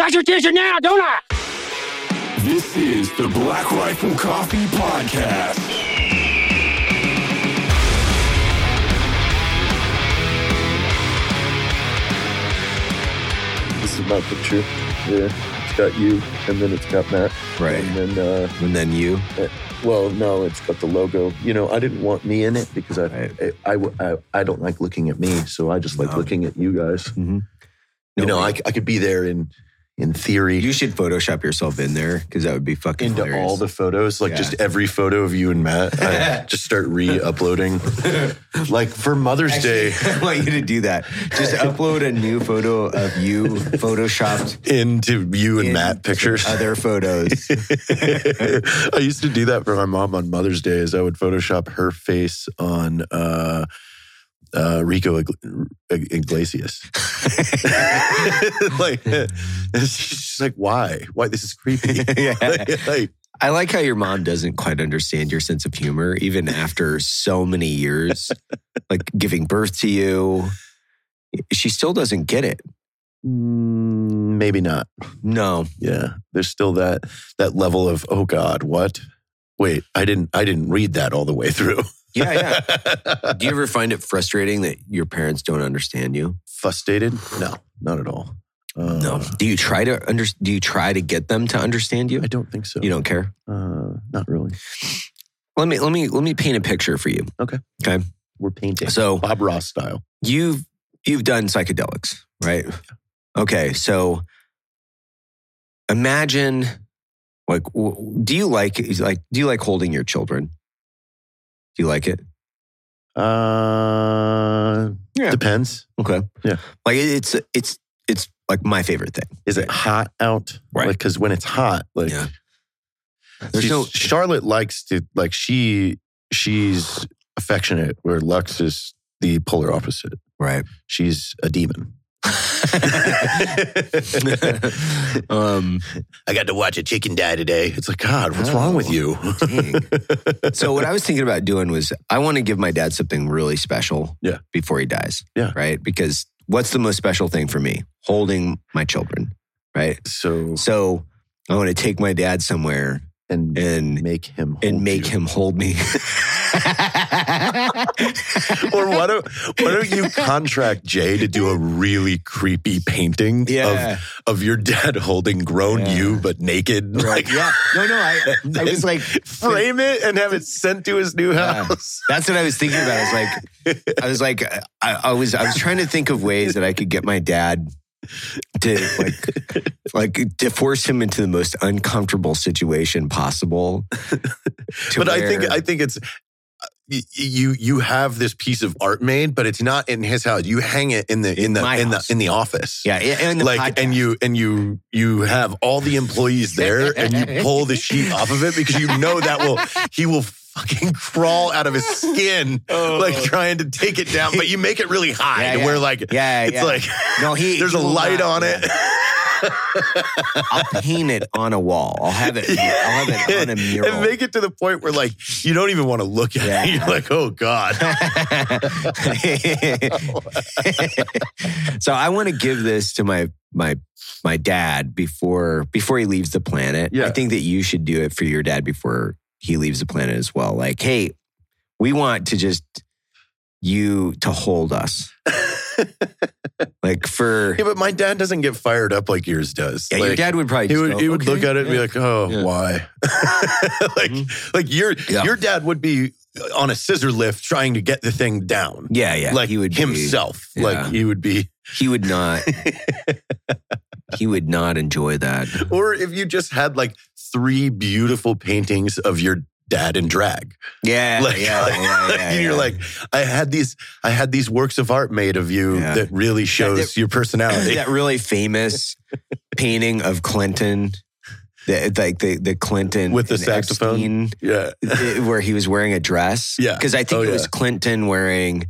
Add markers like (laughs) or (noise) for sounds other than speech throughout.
got your attention now, don't I? This is the Black Rifle Coffee Podcast. This is my picture. Yeah, it's got you, and then it's got Matt, Right. and then uh, And then you. well, no, it's got the logo. You know, I didn't want me in it because I Right. I, I, I, I don't like looking at me, so I just like No. looking at you guys. Mhm. You know, I, I could be there in in theory You should Photoshop yourself in there because that would be fucking into hilarious. all the photos, like Yeah. just every photo of you and Matt. I (laughs) just start re-uploading, like for Mother's Day. (laughs) I want you to do that. Just (laughs) upload a new photo of you photoshopped Into you and in Matt pictures. other photos. I used to do that for my mom on Mother's Day. Is I would Photoshop her face on uh, uh, Rico Ig- Iglesias. (laughs) like, she's like, why? Why? This is creepy. (laughs) Yeah. (laughs) like, like, I like how your mom doesn't quite understand your sense of humor, even after so many years, like giving birth to you. She still doesn't get it. mm, maybe not. No. Yeah, there's still that that level of oh God, what? Wait, I didn't I didn't read that all the way through. Yeah, yeah. (laughs) Do you ever find it frustrating that your parents don't understand you? Frustrated? No, not at all. Uh, No. Do you try to under, Do you try to get them to understand you? I don't think so. You don't care. Uh, not really. Let me let me let me paint a picture for you. Okay. Okay. We're painting. So Bob Ross style. you've you've done psychedelics, right? Okay. So imagine, like, do you like like do you like holding your children? Do you like it? Uh, Yeah. depends. Okay. Yeah. Like it's it's it's like my favorite thing. Is it hot out? Right. Because when it's hot, like Yeah. There's no Charlotte likes to like she she's affectionate, where Lux is the polar opposite. right. She's a demon. (laughs) um, I got to watch a chicken die today. It's like God, what's wrong with Oh, you? so what I was thinking about doing was I want to give my dad something really special Yeah. before he dies. Yeah. Right? Because what's the most special thing for me? Holding my children. Right? so So I want to take my dad somewhere and and make him and hold make you. him hold me. (laughs) or why don't why don't you contract Jay to do a really creepy painting Yeah. of of your dad holding grown Yeah. you but naked? Right. Like yeah. No, no. I, (laughs) I was like, frame it and have it sent to his new Yeah. house. That's what I was thinking about. I was like, I was like, I, I was, I was trying to think of ways that I could get my dad to like, (laughs) like to force him into the most uncomfortable situation possible. (laughs) but I think I think it's uh, you you have this piece of art made, but it's not in his house. You hang it in the in, the my in house. the in the office. yeah, and like podcast. and you and you you have all the employees there and you pull the sheet off of it because you know that will (laughs) he will fucking crawl out of his skin oh. like trying to take it down but you make it really high Oh. Yeah, yeah. where like Yeah, it's yeah. like no, he. (laughs) there's he a light not- on it (laughs) I'll paint it on a wall. I'll have it. I'll have it on a mural. and make it to the point where like you don't even want to look at Yeah. it you're like oh god (laughs) so I want to give this to my my my dad before before he leaves the planet. Yeah. I think that you should do it for your dad before he leaves the planet as well. Like, hey, we want to just you to hold us. (laughs) like for yeah but my dad doesn't get fired up like yours does yeah, your dad would probably he would, go, he would "Okay, look at it and be like, "Oh, Yeah. why?" (laughs) like, mm-hmm. like your Yeah. your dad would be on a scissor lift trying to get the thing down, yeah, yeah, like he would be- himself. yeah. Like he would be, he would not. (laughs) he would not enjoy that. or if you just had like three beautiful paintings of your dad in drag, Yeah, like, yeah, like, yeah, yeah, (laughs) and you're yeah. like, I had these, I had these works of art made of you Yeah. that really shows that- your personality. that really famous (laughs) painting of Clinton, the, like the the Clinton With the saxophone? Epstein, yeah, where he was wearing a dress. Yeah. because I think Oh, it was. Clinton wearing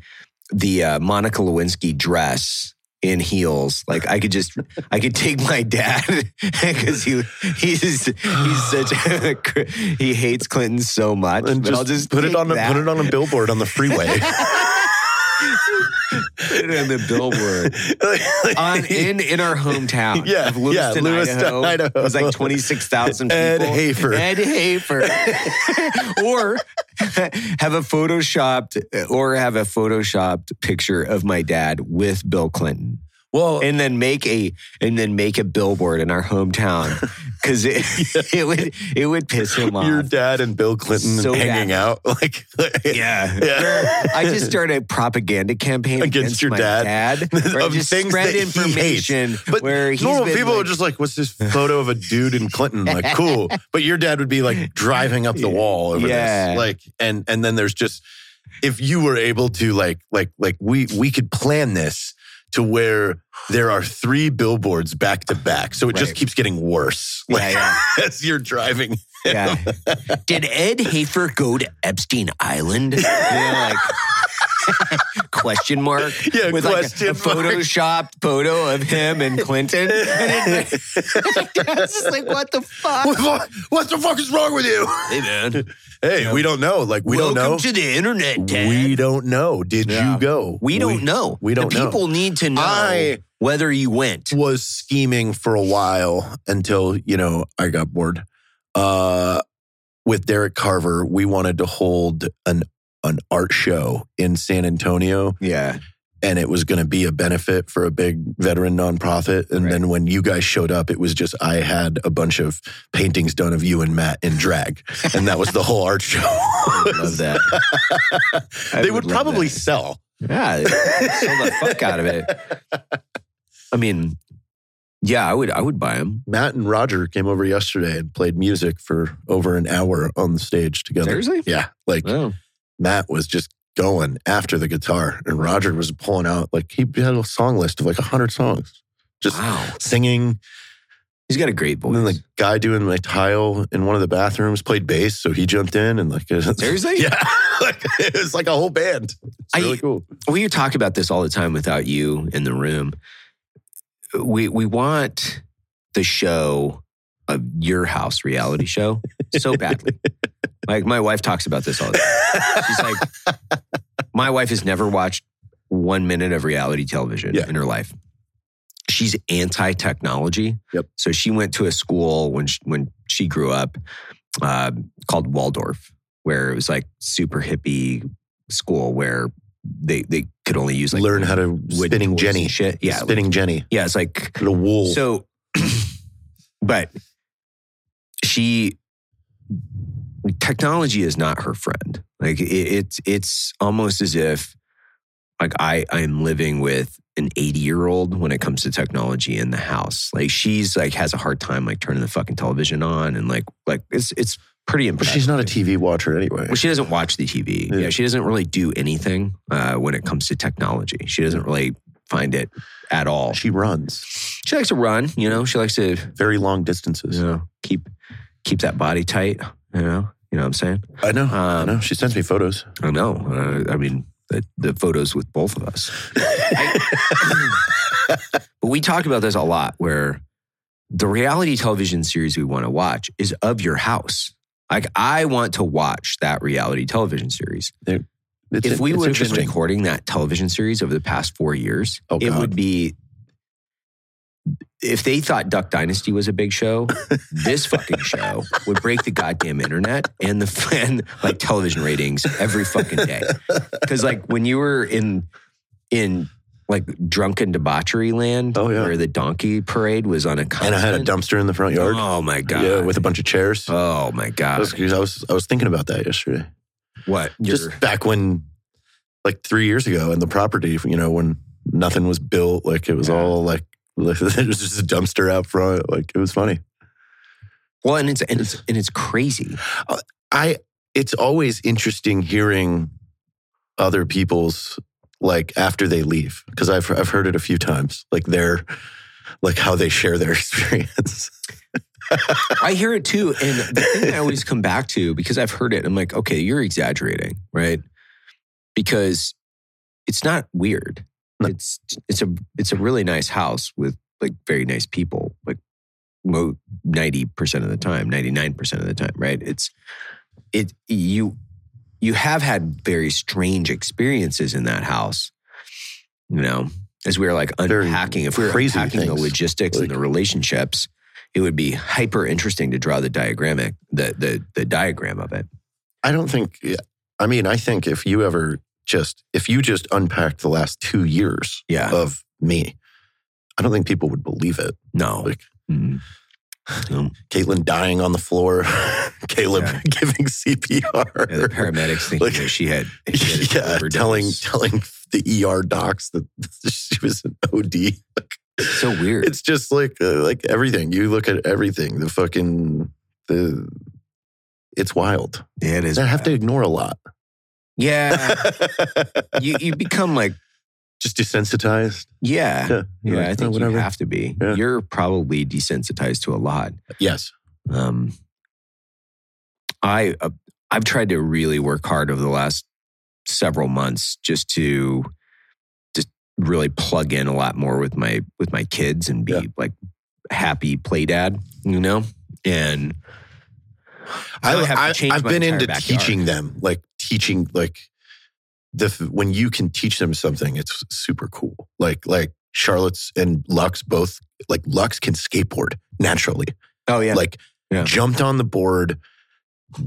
the uh, Monica Lewinsky dress in heels. Like I could just, I could take my dad (laughs) because he he's he's such a he hates Clinton so much. and but just, I'll just put it on a, that. put it on a billboard on the freeway. (laughs) (laughs) Put it on the billboard (laughs) on in in our hometown. (laughs) Yeah, of Lewiston, yeah, Lewiston, Idaho. Idaho. It was like twenty six thousand people. Ed Hafer. Ed Hafer. (laughs) or have a photoshopped or have a photoshopped picture of my dad with Bill Clinton. well, and then make a and then make a billboard in our hometown because it (laughs) (laughs) it would it would piss him off. your dad and Bill Clinton So hanging bad. out, (laughs) like yeah. Yeah. I just started a propaganda campaign Against against, your my dad? dad. where I Of just things spread that he hates. information But where he's normal people like, are just like, "What's this photo of a dude in Clinton?" Like, cool. But your dad would be like driving up the wall over Yeah. this, like, and and then there's just if you were able to like like like we we could plan this to where there are three billboards back to back, so it just keeps getting worse. Yeah, Like, yeah. (laughs) as you're driving. yeah. (laughs) Did Ed Hafer go to Epstein Island? (laughs) You know, like (laughs) question mark Yeah, with like a, question a photoshopped photo of him and Clinton. And (laughs) it, it's just like, what the fuck? What, what, what the fuck is wrong with you? Hey man, Hey, we don't know. Like we welcome don't know. to the internet, Dad. we don't know. Did Yeah. you go? We don't know. we don't the know. people need to know I- whether you went. was scheming for a while until you know I got bored. Uh, with Derek Carver, we wanted to hold an an art show in San Antonio, Yeah. and it was going to be a benefit for a big veteran nonprofit. And Right. then when you guys showed up, it was just I had a bunch of paintings done of you and Matt in drag, and that was the whole art show. (laughs) I would love that. (laughs) I they would, love probably that. sell. Yeah, sell the fuck out of it. (laughs) I mean, yeah, I would. I would buy them. Matt and Roger came over yesterday and played music for over an hour on the stage together. Seriously? Yeah, like Oh, Matt was just going after the guitar, and Roger was pulling out like he had a song list of like a hundred songs, just wow. singing. He's got a great voice And then the guy doing my tile in one of the bathrooms played bass, so he jumped in and like (laughs) Seriously? yeah, (laughs) like, it was like a whole band. It's I- cool. we talk about this all the time without you in the room. We we want the show of your house reality show so badly. (laughs) like my wife talks about this all the time. She's like, (laughs) my wife has never watched one minute of reality television Yeah. in her life. She's anti technology. Yep. So she went to a school when she, when she grew up uh, called Waldorf, where it was like super hippie school where they they could only use like Learn how to spinning Jenny, shit. Yeah, spinning Jenny, yeah. It's like the wool. so, (clears throat) but she technology is not her friend. Like it, it's it's almost as if like I I am living with an 80 year old when it comes to technology in the house. Like she's like has a hard time like turning the fucking television on and like like it's it's pretty but impressive. she's not a TV watcher anyway. Well, she doesn't watch the TV. Yeah. Yeah, she doesn't really do anything uh, when it comes to technology. She doesn't really find it at all. She runs She likes to run, you know. She likes to, very long distances. you know, keep keep that body tight. You know, you know what I'm saying. I know. I Um, know. She sends me photos. I know. Uh, I mean, the, the photos with both of us. (laughs) but we talk about this a lot. Where the reality television series we want to watch is of your house. Like I want to watch that reality television series. If we were been recording that television series over the past four years, Oh, it would be. If they thought Duck Dynasty was a big show, (laughs) this fucking show would break the goddamn internet and the (laughs) fan like television ratings every fucking day. Because like when you were in in like drunken debauchery land, Oh, yeah. where the donkey parade was on a and I had a dumpster in the front yard. Oh my god! Yeah, with a bunch of chairs. oh my god! I was, I was I was thinking about that yesterday. what? Just back when, like three years ago, and the property, you know, when nothing was built, like it was Yeah. all like (laughs) it was just a dumpster out front. Like it was funny. well, and it's and it's and it's crazy. Uh, I it's always interesting hearing other people's like after they leave because I've I've heard it a few times like their like how they share their (laughs) experience. (laughs) I hear it too. And the thing I always come back to, because I've heard it, I'm like, okay, you're exaggerating, right? Because it's not weird. It's it's a it's a really nice house with like very nice people, like ninety percent of the time, ninety nine percent of the time, right? It's it you you have had very strange experiences in that house, You know, as we were like unpacking, if we were crazy unpacking the logistics Like- and the relationships, it would be hyper interesting to draw the diagrammic, the the the diagram of it. I don't think. I mean, I think if you ever just if you just unpacked the last two years Yeah. of me, I don't think people would believe it. No. Like Mm. Caitlin dying on the floor, (laughs) Caleb Yeah. giving CPR. Yeah, the paramedics thinking Like- that she had, she had (laughs) yeah, telling telling the ER docs that (laughs) she was an OD. It's so weird. It's just like uh, like everything. You look at everything. The fucking the. It's wild. yeah, it is. I have to ignore a lot. Yeah, (laughs) you you become like Just desensitized. yeah, yeah. You're like, I "Oh, think you whatever." have to be. Yeah. You're probably desensitized to a lot. Yes. Um, I uh, I've tried to really work hard over the last several months just to just really plug in a lot more with my with my kids and be Yeah. like happy play dad, you know, and I, have I, i've been into backyard. teaching them, like teaching, like the when you can teach them something, it's super cool. Like like Charlotte's and Lux both like Lux can skateboard naturally. oh yeah, Like Yeah. jumped on the board,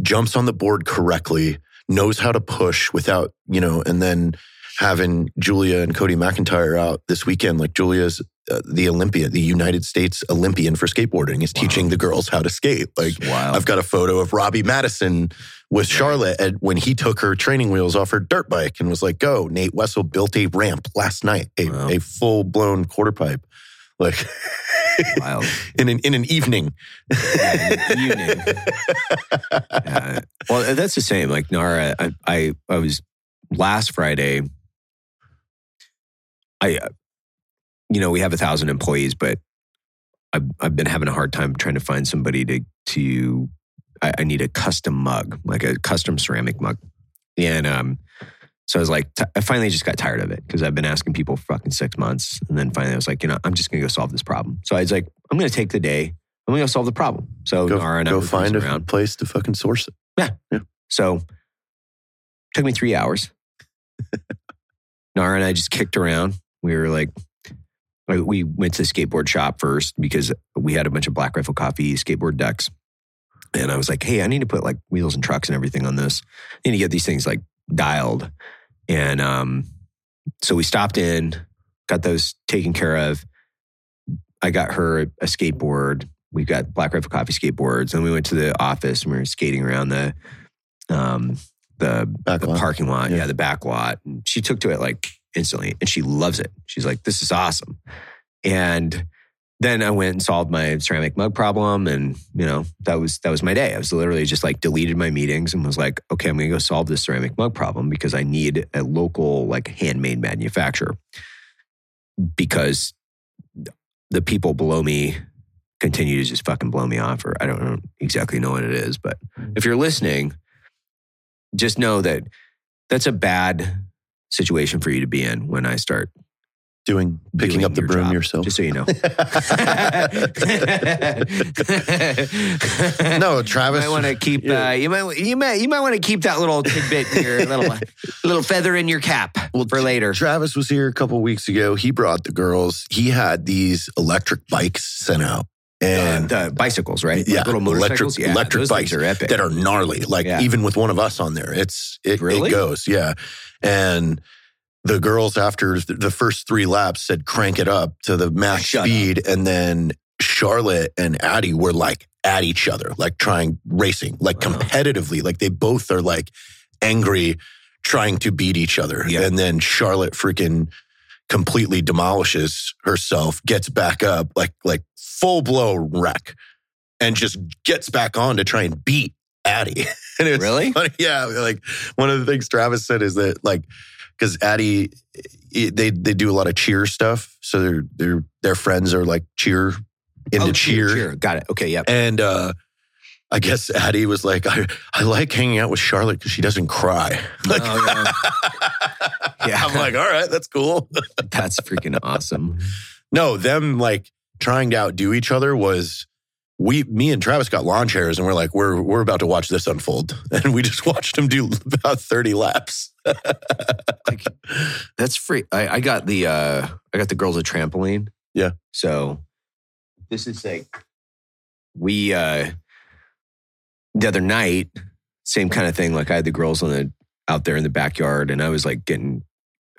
jumps on the board correctly, knows how to push without you know, and then having Julia and Cody McIntyre out this weekend. Like Julia's uh, the Olympia, the United States Olympian for skateboarding, is Wow. teaching the girls how to skate. Like. I've got a photo of Robbie Maddison with Charlotte and when he took her training wheels off her dirt bike and was like, go. Nate Wessel built a ramp last night, a, Wow. a full blown quarter pipe. Like wild. (laughs) in an in an evening. Yeah, in an Yeah. Well, that's the same. Like Nara, I, I, I was last Friday. I, you know, we have a thousand employees, but I've, I've been having a hard time trying to find somebody to to. I, I need a custom mug, like a custom ceramic mug, and um, so I was like, t- I finally just got tired of it because I've been asking people for fucking six months, and then finally I was like, you know, I'm just gonna go solve this problem. So I was like, I'm gonna take the day. I'm gonna go solve the problem. So Go, Nara and I go were find a around. place to fucking source it. Yeah. yeah. So took me three hours. (laughs) Nara and I just kicked around. We were like, we went to the skateboard shop first because we had a bunch of Black Rifle Coffee skateboard decks. And I was like, hey, I need to put like wheels and trucks and everything on this. I need to get these things like dialed. And um, so we stopped in, got those taken care of. I got her a skateboard. We got Black Rifle Coffee skateboards, and we went to the office and we were skating around the um the, Back the lot. parking lot, Yeah. yeah. the back lot. And she took to it like instantly, and she loves it. She's like, "This is awesome." And then I went and solved my ceramic mug problem, and you know that was that was my day. I was literally just like deleted my meetings and was like, "Okay, I'm going to go solve this ceramic mug problem because I need a local like handmade manufacturer." Because the people below me continue to just fucking blow me off, or I don't know exactly know what it is. But mm. if you're listening, just know that that's a bad situation for you to be in when I start Doing picking doing up the your broom job, yourself. Just so you know. (laughs) no, Travis. You might want to keep. Yeah. Uh, you might. You might. You might want to keep that little tidbit, in your little (laughs) little feather in your cap Well, for later. Travis was here a couple weeks ago. He brought the girls. He had these electric bikes sent out, and Uh, the bicycles, right? Like Yeah, little motorcycles. electric- yeah, electric bikes are epic. that are gnarly. Like Yeah. even with one of us on there, it's it, Really? it goes. Yeah, and the girls after the first three laps said crank it up to the max Shut speed, and then Charlotte and Addie were like at each other, like trying racing, like Wow. competitively. Like they both are like angry, trying to beat each other, Yeah. and then Charlotte freaking completely demolishes herself, gets back up, like like full blow wreck, and just gets back on to try and beat Addie. (laughs) (laughs) and it's Really? funny. Yeah, like one of the things Travis said is that like because Addie it- they they do a lot of cheer stuff, so their their their friends are like cheer into Oh, cheer. Got it. Okay. Yep. and uh I guess Addie was like, I, I like hanging out with Charlotte because she doesn't cry. (laughs) Like, Oh, yeah. (laughs) Yeah. I'm like, all right, that's cool. That's freaking awesome. No, them like trying to outdo each other was we, me and Travis got lawn chairs, and we're like, we're we're about to watch this unfold, (laughs) and we just watched him do about thirty laps. (laughs) like that's free. I, I got the uh I got the girls a trampoline. Yeah. So this is like we uh the other night, same kind of thing. Like I had the girls on the out there in the backyard and I was like getting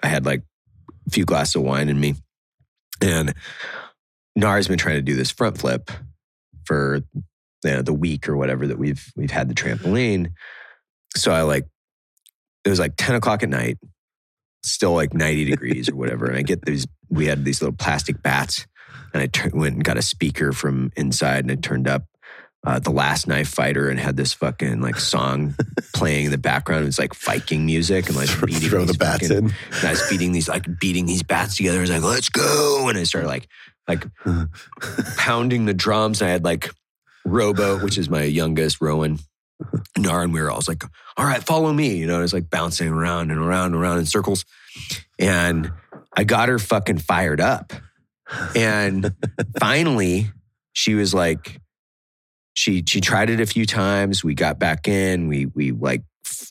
I had like a few glasses of wine in me. And Nara's been trying to do this front flip for you know, the week or whatever that we've we've had the trampoline. So I like it was like 10 o'clock at night, still like 90 degrees or whatever. And I get these, we had these little plastic bats and I went and got a speaker from inside and I turned up uh, the last knife fighter and had this fucking like song playing in the background. It was like Viking music and like (laughs) beating Throw the bats fucking- in. and I was beating these like beating these bats together. I was like, let's go. And I started like like (laughs) pounding the drums. I had like Robo, which is my youngest, Rowan, Nar, and we were all like, all right, follow me. You know, I was like bouncing around and around and around in circles. And I got her fucking fired up. And (laughs) finally, she was like, she she tried it a few times. We got back in. We we like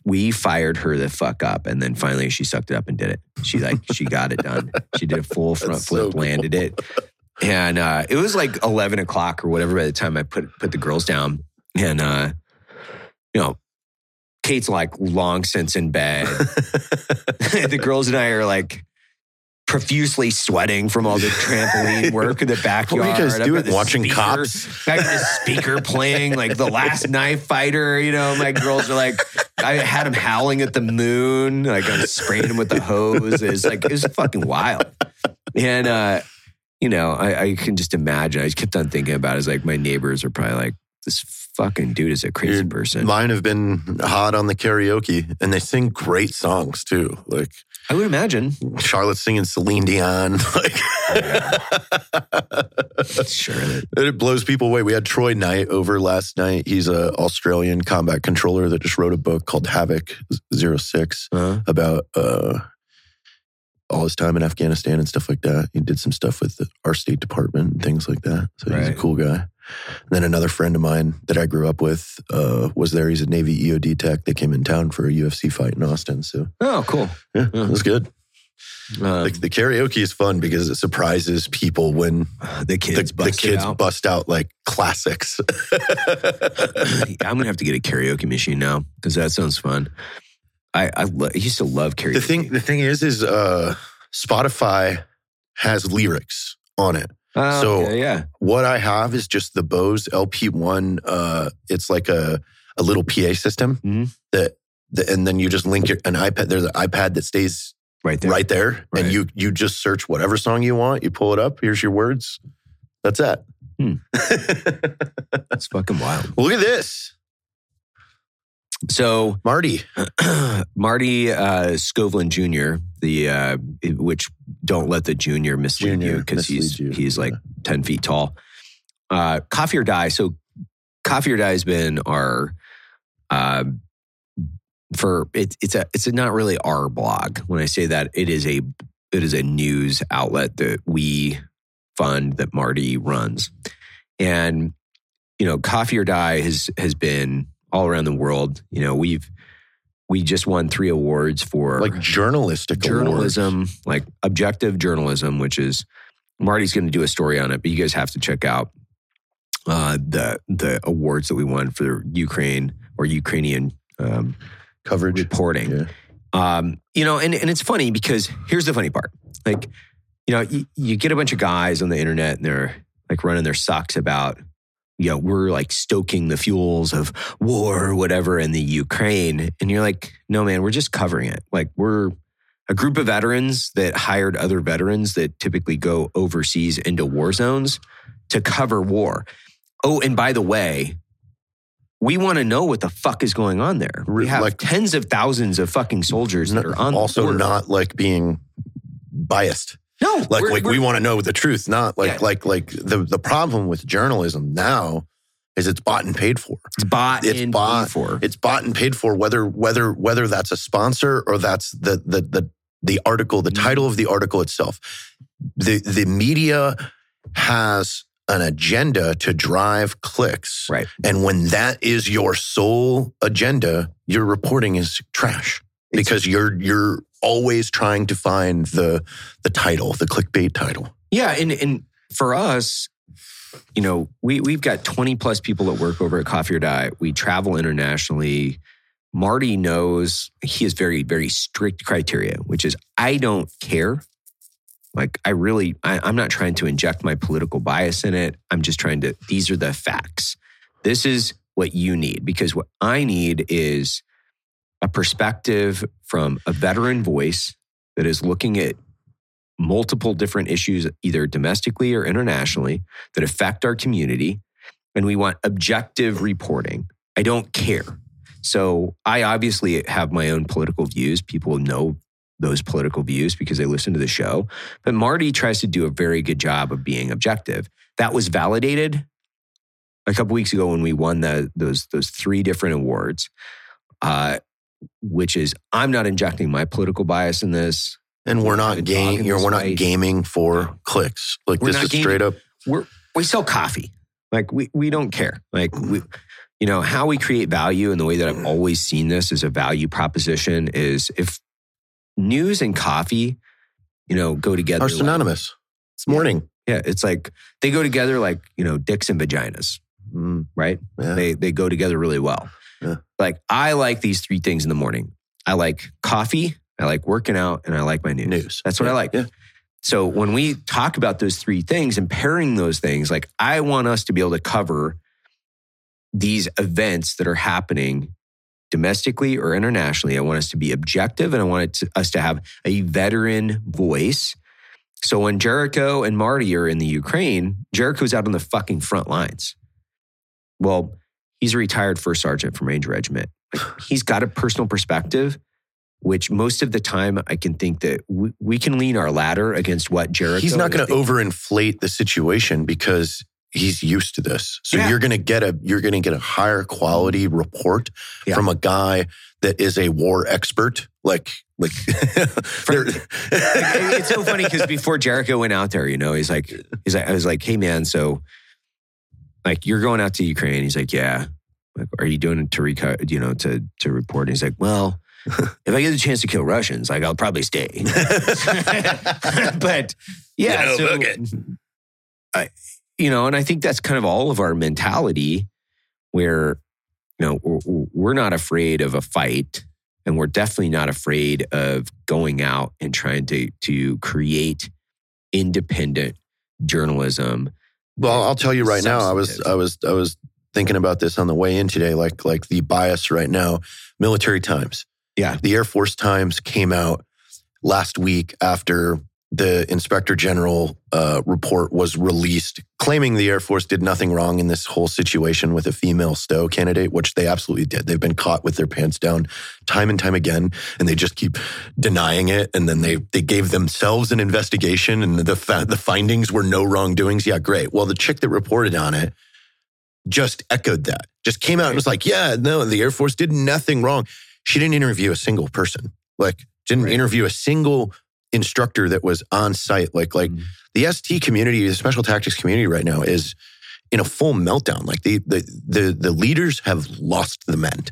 we fired her the fuck up, and then finally she sucked it up and did it. She like she got it done. She did a full (laughs) front That's so flip, cool. landed it, and uh, it was like eleven o'clock or whatever by the time I put put the girls down. And uh, you know, Kate's like long since in bed. (laughs) (laughs) the girls and I are like profusely sweating from all the trampoline (laughs) work in the backyard. What are you guys doing? the Watching speaker- cops? Got this speaker playing like the last knife fighter. You know, my girls are like, I had them howling at the moon. Like I'm spraying them with the hose. It's like, it was fucking wild. And, uh, you know, I, I can just imagine. I just kept on thinking about it. It's like my neighbors are probably like, this fucking dude is a crazy Your- person. Mine have been hot on the karaoke, and they sing great songs too. Like I would imagine. Charlotte singing Celine Dion. (laughs) Like Sure. that- it blows people away. We had Troy Knight over last night. He's a Australian combat controller that just wrote a book called Havoc 06 Uh, about uh, all his time in Afghanistan and stuff like that. He did some stuff with the, our State Department and things like that. So he's a cool guy. And then another friend of mine that I grew up with uh, was there. He's a Navy EOD tech. They came in town for a UFC fight in Austin. So oh, cool. yeah, it was good. Um, Like the karaoke is fun because it surprises people when (sighs) the kids, the, the kids out. bust out like classics. (laughs) (laughs) I'm gonna have to get a karaoke machine now because that sounds fun. I I, lo- I used to love karaoke. the thing, the thing is, is uh, Spotify has lyrics on it. Oh, so- okay, yeah, What I have is just the Bose LP1. Uh, it's like a a little PA system Mhm. that, that, and then you just link your an iPad. There's an iPad that stays right there. right there, Right. and you you just search whatever song you want. You pull it up. Here's your words. That's it. Hmm. (laughs) It's fucking wild. Look at this, So Marty. (clears throat) Marty uh, Jr., the uh, which don't let the junior mislead Junior you because he's you, he's like yeah. ten feet tall. Uh, Coffee or Die. So Coffee or Die has been our uh, for it, it's a it's a not really our blog. When I say that, it is a it is a news outlet that we fund that Marty runs, and you know, Coffee or Die has has been all around the world. You know, we've we just won three awards for like journalistic journalism, like objective journalism, which is Marty's going to do a story on it, but you guys have to check out uh, the the awards that we won for Ukraine or Ukrainian um, coverage. reporting. Yeah. Um, you know, and, and it's funny because here's the funny part. Like, you know, you, you get a bunch of guys on the internet and they're like running their socks about, you know, we're like stoking the fuels of war or whatever in the Ukraine. And you're like, no, man, we're just covering it. Like, we're a group of veterans that hired other veterans that typically go overseas into war zones to cover war. Oh, and by the way, we want to know what the fuck is going on there. We have like- tens of thousands of fucking soldiers that are on the also not like being biased. No Like we're- like we we're- want to know the truth, not like Yeah. like like the the problem with journalism now is it's bought and paid for. it's bought it's and bought- paid for. It's bought and paid for whether whether whether that's a sponsor or that's the the the the article, the Mhm. title of the article itself. The the media has an agenda to drive clicks. Right. And when that is your sole agenda, your reporting is trash because you're you're always trying to find the the title, the clickbait title. Yeah, and and for us, you know, we we've got 20 plus people that work over at Coffee or Die. We travel internationally. Marty knows he has very, very strict criteria, which is I don't care. Like I really, I, I'm not trying to inject my political bias in it. I'm just trying to, these are the facts. This is what you need because what I need is a perspective from a veteran voice that is looking at multiple different issues, either domestically or internationally, that affect our community. And we want objective reporting. I don't care. So I obviously have my own political views. People know those political views because they listen to the show. But Marty tries to do a very good job of being objective. That was validated a couple weeks ago when we won the, those those three different awards. Uh, which is I'm not injecting my political bias in this. And we're not game, you know, we're not way. gaming for clicks. Like We're this is gaming. straight up. we're we sell coffee. Like we we don't care. Like we you know, how we create value and the way that I've always seen this as a value proposition is if news and coffee, you know, go together. Are like- synonymous. It's morning. yeah, it's like they go together like, you know, dicks and vaginas, Mm, right? yeah. They they go together really well. Yeah. Like I like these three things in the morning. I like coffee, I like working out, and I like my news. News. That's what Yeah, I like. yeah. So when we talk about those three things and pairing those things, like I want us to be able to cover these events that are happening domestically or internationally. I want us to be objective and I want it to, us to have a veteran voice. So when Jariko and Marty are in the Ukraine, Jariko's out on the fucking front lines. Well, he's a retired first sergeant from Ranger Regiment. Like, (sighs) he's got a personal perspective, which most of the time I can think that we, we can lean our ladder against what Jariko. He's not going to overinflate the situation because he's used to this. So Yeah. you're going to get a you're going to get a higher quality report Yeah. from a guy that is a war expert. Like like (laughs) Like, (laughs) it's so funny because before Jariko went out there, you know, he's like, he's like, I was like, hey man, so like you're going out to Ukraine. He's like, yeah. Like, are you doing it to reco- you know, to to report? And he's like, well, (laughs) if I get the chance to kill Russians, like I'll probably stay. (laughs) (laughs) but yeah, You know, so. I, you know, and I think that's kind of all of our mentality where, you know, we're, we're not afraid of a fight and we're definitely not afraid of going out and trying to, to create independent journalism. Well, I'll tell you right now. I was I was I was thinking about this on the way in today. Like like the bias right now, military times. Yeah. the Air Force Times came out last week after the Inspector General uh, report was released, claiming the Air Force did nothing wrong in this whole situation with a female Stowe candidate, which they absolutely did. They've been caught with their pants down time and time again, and they just keep denying it. And then they they gave themselves an investigation, and the fa- the findings were no wrongdoings. Yeah, great. Well, the chick that reported on it just echoed that. Just came out and was like, "Yeah, no, the Air Force did nothing wrong." She didn't interview a single person. Like, didn't Right. interview a single instructor that was on site. Like, like Mhm. the ST community, the special tactics community right now is in a full meltdown. Like the the the, the leaders have lost the men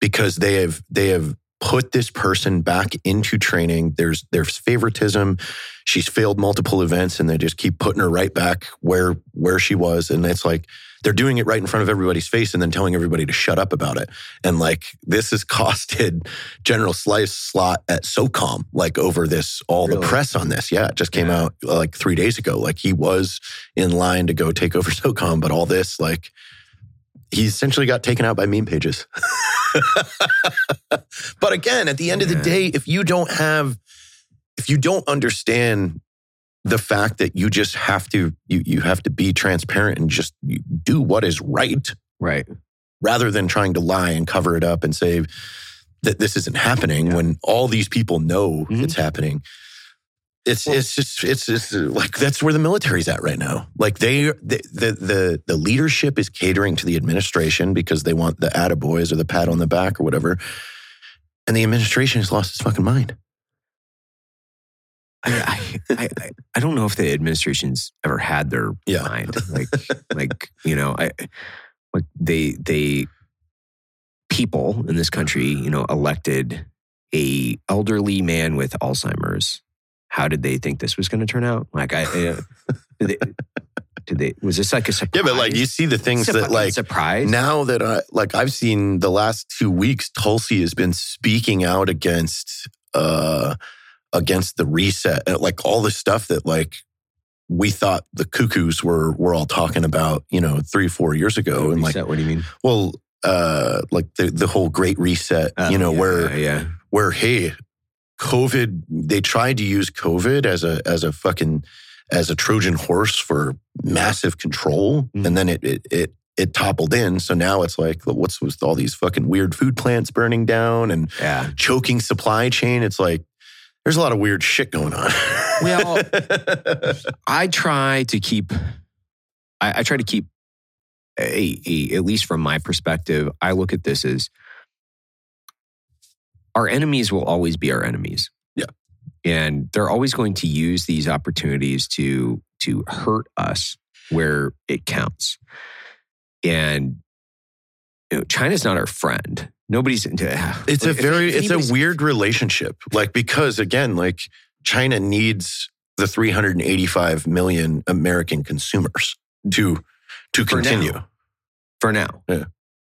because they have they have put this person back into training. There's there's favoritism. She's failed multiple events and they just keep putting her right back where where she was. And it's like they're doing it right in front of everybody's face and then telling everybody to shut up about it. And like this has (laughs) costed General Slife slot at SOCOM, like over this, all the press on this. Yeah, it just came Yeah. out like three days ago. Like he was in line to go take over (laughs) SOCOM, but all this, like, he essentially got taken out by meme pages. (laughs) but again, at the end of the day, if you don't have, if you don't understand the fact that you just have to, you you have to be transparent and just do what is right, Right. rather than trying to lie and cover it up and say that this isn't happening Yeah. when all these people know Mhm. it's happening. It's Well- it's just it's just like that's where the military's at right now. Like they the, the the the leadership is catering to the administration because they want the attaboys or the pat on the back or whatever. And the administration has lost its fucking mind. I, I, I, I don't know if the administration's ever had their Yeah. mind. Like, (laughs) like you know, I like they they people in this country, you know, elected a elderly man with Alzheimer's. How did they think this was going to turn out? Like, I uh, (laughs) did they, did they was this like a surprise? Yeah, but like you see the things that like surprise. now that I like I've seen the last two weeks, Tulsi has been speaking out against uh against the reset, uh, like all the stuff that like we thought the cuckoos were were all talking about, you know, three four years ago, and like, what do you mean? well, uh, like the the whole Great Reset, Oh, you know, yeah, where yeah, where hey, COVID, they tried to use COVID as a as a fucking as a Trojan horse for massive control, Mhm. and then it it it it toppled in. So now it's like, what's with all these fucking weird food plants burning down and yeah. choking supply chain? It's like there's a lot of weird shit going on. Well, (laughs) I try to keep, I, I try to keep, a, a, at least from my perspective, I look at this as our enemies will always be our enemies. Yeah. And they're always going to use these opportunities to to hurt us where it counts. And you know, China's not our friend. Nobody's into it. (sighs) it's a very it's a weird relationship like because again like china needs the 385 million american consumers to to For now. continue for now. Yeah.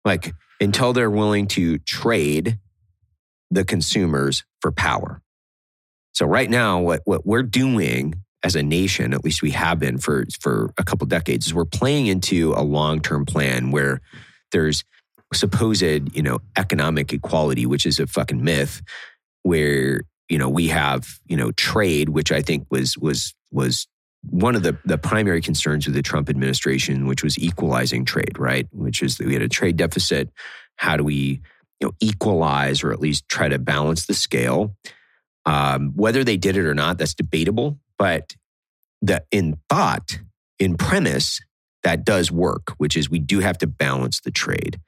Like until they're willing to trade the consumers for power. So right now, what what we're doing as a nation, at least we have been for for a couple decades, is we're playing into a long term plan where there's supposed you know economic equality, which is a fucking myth, where you know we have you know trade, which I think was was was one of the, the primary concerns of the Trump administration, which was equalizing trade, right? Which is that we had a trade deficit. How do we, you know, equalize or at least try to balance the scale? Um, whether they did it or not, that's debatable. But the in thought, in premise, that does work, which is we do have to balance the trade.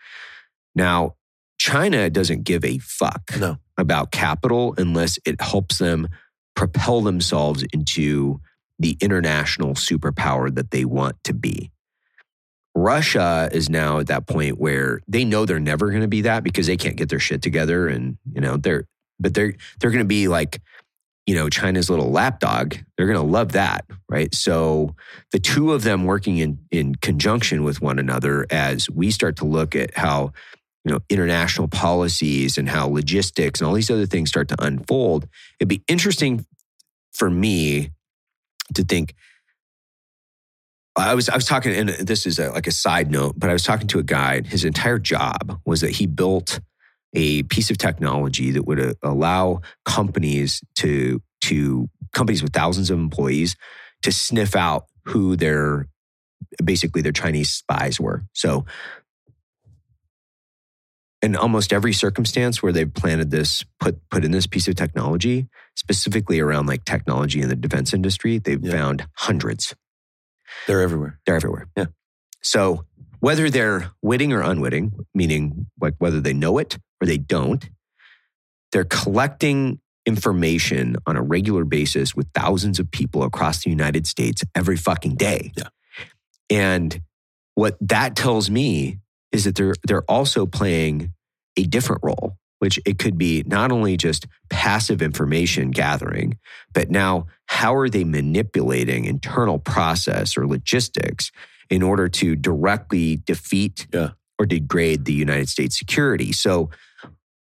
Now, China doesn't give a fuck no about capital unless it helps them propel themselves into the international superpower that they want to be. Russia is now at that point where they know they're never going to be that because they can't get their shit together and you know they're but they're they're going to be like you know China's little lapdog. They're going to love that, right? So the two of them working in in conjunction with one another as we start to look at how you know international policies and how logistics and all these other things start to unfold it'd be interesting for me to think I was I was talking, and this is a, like a side note, but I was talking to a guy. His entire job was that he built a piece of technology that would uh, allow companies to to companies with thousands of employees to sniff out who their basically their Chinese spies were. So in almost every circumstance where they've planted this, put put in this piece of technology, specifically around like technology in the defense industry, they've Yeah. found hundreds. they're everywhere They're everywhere. Yeah. So whether they're witting or unwitting, meaning like whether they know it or they don't, they're collecting information on a regular basis with thousands of people across the United States every fucking day. Yeah. And what that tells me is that they're they're also playing a different role, which it could be not only just passive information gathering, but now how are they manipulating internal process or logistics in order to directly defeat Yeah. or degrade the United States security? So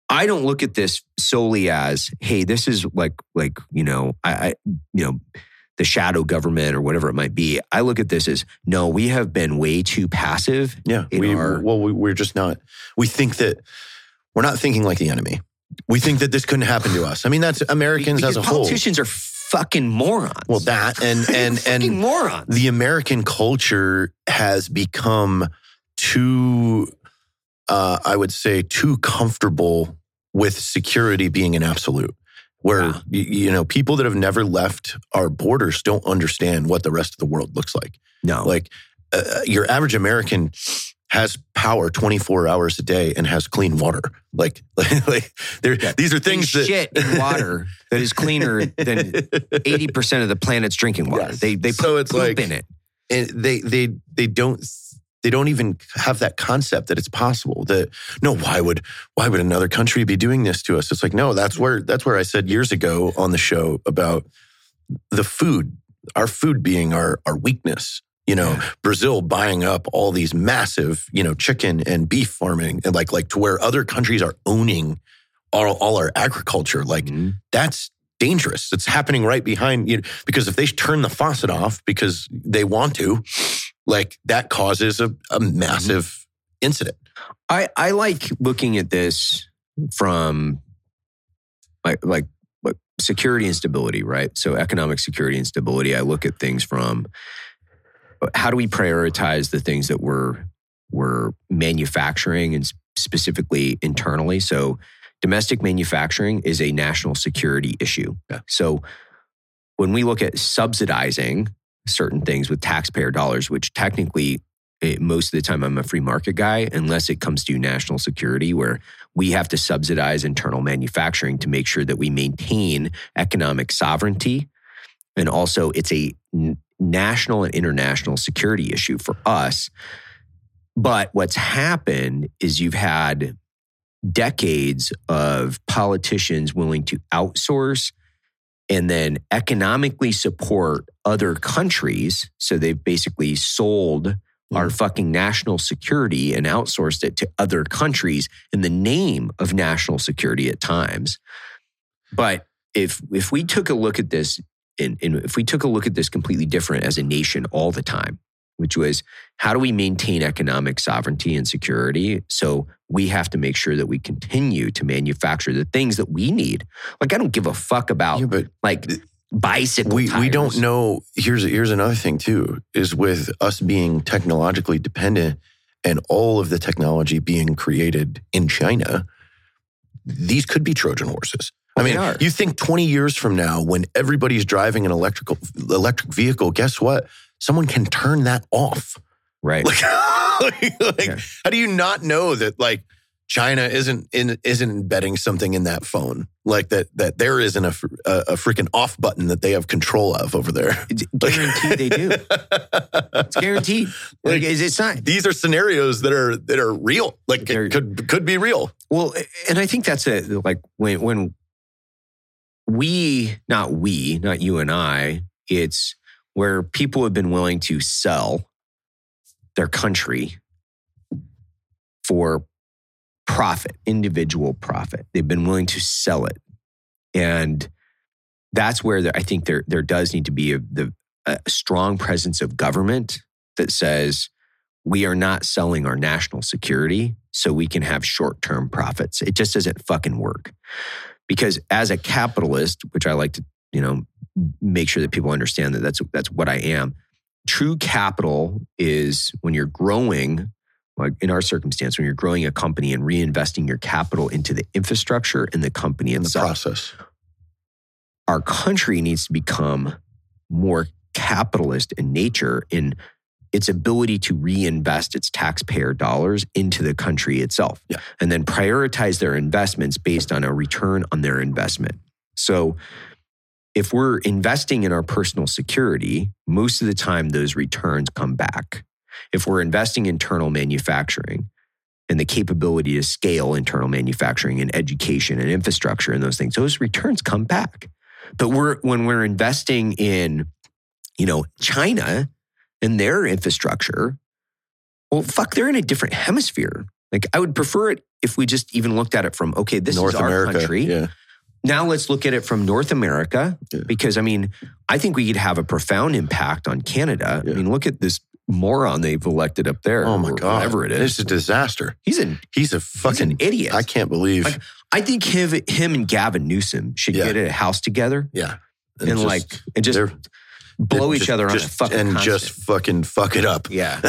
I don't look at this solely as, hey, this is like like, you know, I, I you know, the shadow government or whatever it might be. I look at this as no, we have been way too passive. yeah we our- well we, we're just not we think that we're not thinking like the enemy we think that this couldn't happen to us i mean that's americans as a whole politicians are fucking morons. well that and (laughs) and and fucking morons. the American culture has become too, uh, I would say, too comfortable with security being an absolute. Where Yeah. you know people that have never left our borders don't understand what the rest of the world looks like. no, Like uh, your average American has power 24 hours a day and has clean water. Like, (laughs) like, like they're, these are things They that shit in water (laughs) that is cleaner than eighty percent of the planet's drinking water. Yes. They they So put it's poop like- in it. and they they they don't they don't even have that concept that it's possible that no why would why would another country be doing this to us it's like no that's where that's where i said years ago on the show about the food our food being our our weakness you know Yeah. brazil buying up all these massive you know chicken and beef farming and like like to where other countries are owning all, all our agriculture like Mhm. that's dangerous. It's happening right behind you because if they turn the faucet off because they want to, like that causes a, a mm-hmm. massive incident. I, I like looking at this from like like like security and stability, right? So economic security and stability. I look at things from how do we prioritize the things that we're we're manufacturing and specifically internally. So domestic manufacturing is a national security issue. Yeah. So when we look at subsidizing certain things with taxpayer dollars, which technically it, most of the time I'm a free market guy, unless it comes to national security, where we have to subsidize internal manufacturing to make sure that we maintain economic sovereignty. And also, it's a n- national and international security issue for us. But what's happened is you've had decades of politicians willing to outsource and then economically support other countries. So they've basically sold our mm-hmm. fucking national security and outsourced it to other countries in the name of national security at times. But if if we took a look at this and, and if we took a look at this completely different as a nation all the time, which was how do we maintain economic sovereignty and security? So we have to make sure that we continue to manufacture the things that we need. Like I don't give a fuck about Yeah, but like bicycle we, we don't know. Here's here's another thing too is with us being technologically dependent and all of the technology being created in China, these could be Trojan horses. I Well, they mean, you think 20 years from now, when everybody's driving an electrical electric vehicle, guess what? Someone can turn that off. Right. Like, (laughs) like, Yeah. how do you not know that like China isn't in, isn't embedding something in that phone like that that there isn't a, a, a freaking off button that they have control of over there? It's guaranteed they do. (laughs) It's guaranteed. Like, it's it's not. These are scenarios that are that are real. Like it could could be real. Well, and I think that's it. Like when when we, not we, not you and I, it's where people have been willing to sell their country for profit, individual profit. They've been willing to sell it, and that's where I think there there does need to be a, the, a strong presence of government that says we are not selling our national security so we can have short term profits. It just doesn't fucking work. Because as a capitalist, which I like to, you know, make sure that people understand that that's that's what I am. True capital is when you're growing, like in our circumstance, when you're growing a company and reinvesting your capital into the infrastructure and the company In the process. our country needs to become more capitalist in nature in its ability to reinvest its taxpayer dollars into the country itself Yeah. and then prioritize their investments based on a return on their investment. So if we're investing in our personal security, most of the time those returns come back. If we're investing in internal manufacturing and the capability to scale internal manufacturing and education and infrastructure and those things, those returns come back. But we're when we're investing in, you know, China and their infrastructure, well, fuck, they're in a different hemisphere. Like I would prefer it if we just even looked at it from, okay, this North is our America. country. Yeah. Now let's look at it from North America Yeah. because I mean, I think we could have a profound impact on Canada. Yeah. I mean, look at this moron they've elected up there. Oh my god. whatever it It's a disaster. He's an He's a he's fucking an idiot. I can't believe. Like, I think him, him and Gavin Newsom should Yeah. get a house together yeah. and, like and just blow each just- other on just, fucking and constant. just fucking fuck it up. yeah.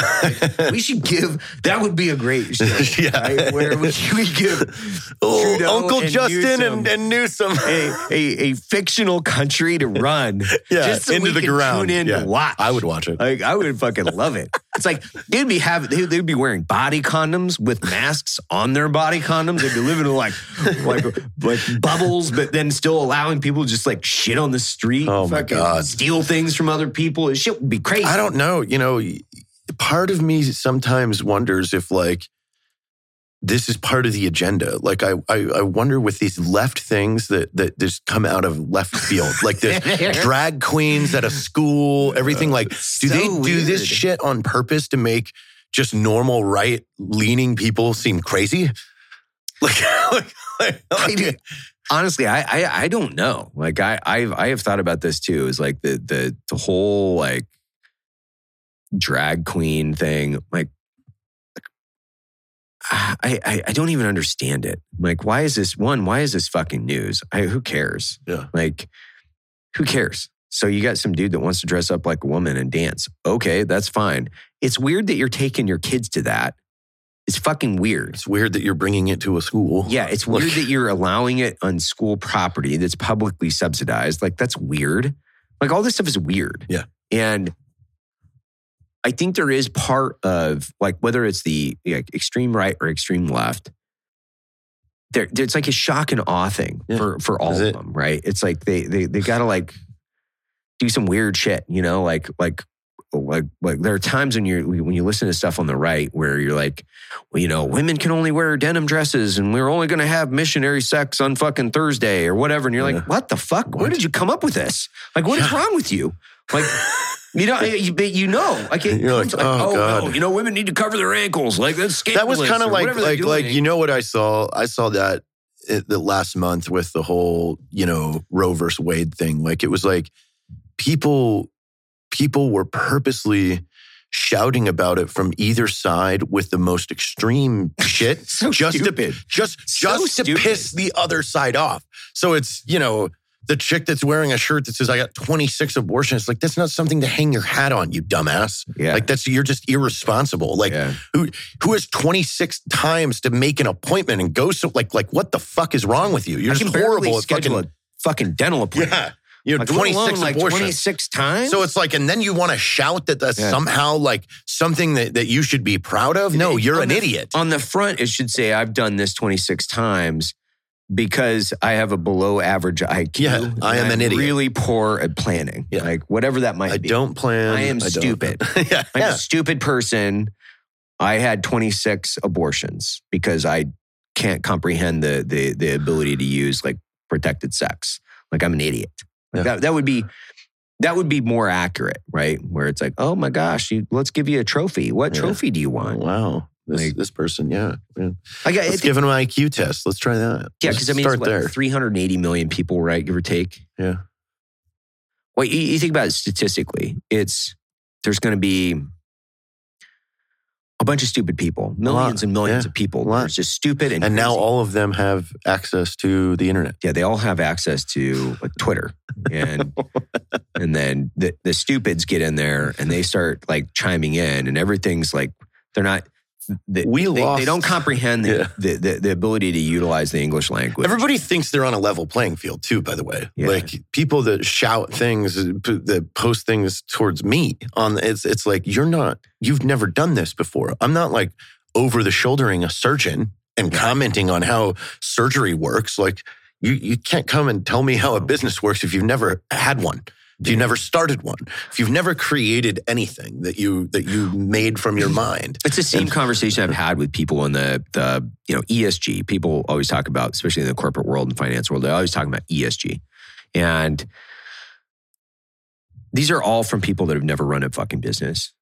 (laughs) we should give that would be a great (laughs) show, Yeah. right? Where we, (laughs) we give Oh, Uncle and Justin Newsom and, and Newsom. a, a, a fictional country to run yeah, just so into the can ground. tune in yeah. to watch. I would watch it. Like I would fucking love it. It's like they'd be having they, they'd be wearing body condoms with masks on their body condoms. They'd be living in like like like bubbles, but then still allowing people to just like shit on the street. Oh, my God. Steal things from other people. Shit would be crazy. I don't know. You know, part of me sometimes wonders if like this is part of the agenda. Like I, I, I wonder with these left things that that just come out of left field, like this (laughs) drag queens at a school, everything. Like, do So they do this shit on purpose to make just normal right leaning people seem crazy? (laughs) (laughs) Like, like, like- I do- honestly, I, I I don't know. Like I I've I have thought about this too. Is like the the the whole like drag queen thing. Like I, I I don't even understand it. Like why is this one? Why is this fucking news? I, who cares? Yeah. Like who cares? So you got some dude that wants to dress up like a woman and dance. Okay, that's fine. It's weird that you're taking your kids to that. It's fucking weird. it's weird that you're bringing it to a school. Yeah, it's Like- weird that you're allowing it on school property that's publicly subsidized. Like that's weird. Like all this stuff is weird. Yeah. And I think there is part of like whether it's the like, extreme right or extreme left. There, it's like a shock and awe thing Yeah. for for all of it? them, right? It's like they they they got to like do some weird shit, you know, like like like like there are times when you when you listen to stuff on the right where you're like, well, you know, women can only wear denim dresses and we're only going to have missionary sex on fucking Thursday or whatever. And you're Yeah. like, what the fuck? Where did you come up with this? Like, what is Yeah. wrong with you? Like, you know, you, but you know, like, it You're like, comes oh, oh, God. no, you know, women need to cover their ankles. Like, that's that was kind of like like like you know what I saw? I saw that it, the last month with the whole you know Roe versus Wade thing. Like it was like people people were purposely shouting about it from either side with the most extreme (laughs) shit So just stupid. to just So just to stupid. piss the other side off. So it's you know. The chick that's wearing a shirt that says "I got 26 abortions," like that's not something to hang your hat on, you dumbass. Yeah. Like that's you're just irresponsible. Like Yeah. who who has 26 times to make an appointment and go so like like what the fuck is wrong with you? You're I just horrible at fucking a fucking dental appointment. yeah. You know, Like, 26 alone, like abortions. 26 times. So it's like, and then you want to shout that that's Yeah. somehow like something that, that you should be proud of? No, you're On an the- idiot. on the front, it should say, I've done this 26 times because I have a below average IQ. Yeah, I am I'm an idiot. really poor at planning. Yeah. Like whatever that might I be. I don't plan. I am don't- stupid. (laughs) yeah, I'm yeah. a stupid person. I had 26 abortions because I can't comprehend the the the ability to use like protected sex. Like I'm an idiot. Like, Yeah. That that would be that would be more accurate, right? Where it's like, oh my gosh, you, let's give you a trophy. What Yeah. trophy do you Oh, want? wow. This, Like- this person, yeah. yeah. I got, Let's give him an IQ test. Let's try that. Yeah, because I mean, start there. 380 million people, right? Give or take. Yeah. Well, you, you think about it statistically, it's there's going to be a bunch of stupid people, millions and millions yeah, of people. They're just stupid and And now all of them have access to the internet. yeah, they all have access to like Twitter, and (laughs) and then the the stupids get in there and they start like chiming in, and everything's like they're not. They, We they, lost- they don't comprehend the, Yeah. the, the the ability to utilize the English language. Everybody thinks they're on a level playing field too, by the way. Yeah. Like people that shout things, that post things towards me on it's it's like you're not you've never done this before. I'm not like over the shouldering a surgeon and commenting on how surgery works. Like you you can't come and tell me how a business works if you've never had one. If you've never started one, if you've never created anything that you that you made from your mind, It's the same And- conversation I've had with people in the the you know ESG. People always talk about, especially in the corporate world and finance world, they always talk about ESG, and these are all from people that have never run a fucking business,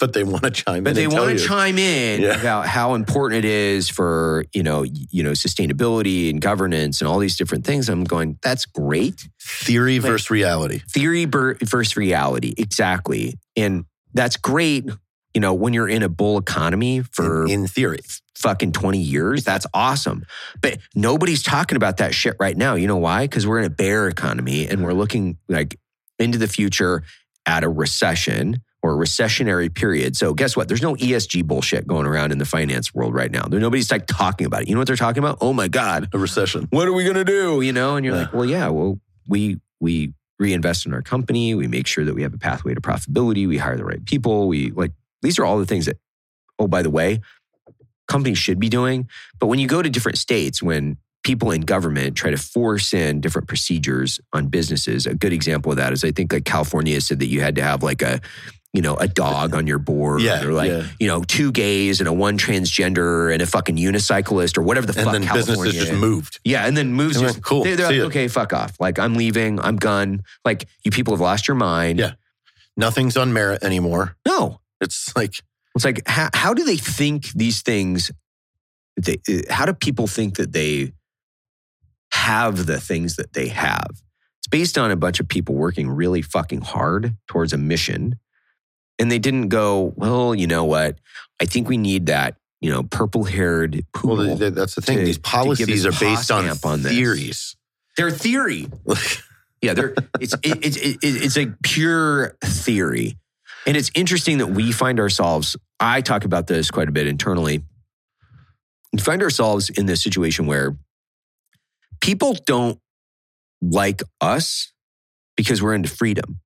but they want to chime but in. they want to chime in Yeah. about how important it is for you know you know sustainability and governance and all these different things. I'm going, that's great. theory Like- versus reality. theory ber- versus reality, exactly, and that's great. You know, when you're in a bull economy for in, in theory. fucking 20 years. That's awesome. But nobody's talking about that shit right now. You know why? Because we're in a bear economy and we're looking like into the future at a recession or recessionary period. So guess what? There's no ESG bullshit going around in the finance world right now. There nobody's like talking about it. You know what they're talking about? Oh my God. A recession. What are we gonna do? You know? And you're Yeah. like, well, yeah, well, we we reinvest in our company, we make sure that we have a pathway to profitability, we hire the right people, we like these are all the things that, oh, by the way, companies should be doing. But when you go to different states, when people in government try to force in different procedures on businesses, a good example of that is I think like California said that you had to have like a, you know, a dog on your board, Yeah, or like yeah. you know, two gays and a one transgender and a fucking unicyclist or whatever the and fuck then California. businesses just moved. Yeah, and then moves They're just like, cool, They, are like, okay, fuck off. Like I'm leaving. I'm gone. Like you people have lost your mind. Yeah. Nothing's on merit anymore. No, It's like it's like how, how do they think these things? They, how do people think that they have the things that they have? It's based on a bunch of people working really fucking hard towards a mission, and they didn't go. Well, you know what? I think we need that. You know, purple-haired well, poodle. th- that's the thing. to- These policies are based on, on this. theories. Their theory. (laughs) Yeah, they're, it's it, it, it, it's a pure theory, and it's interesting that we find ourselves. I talk about this quite a bit internally. We find ourselves in this situation where people don't like us because we're into freedom.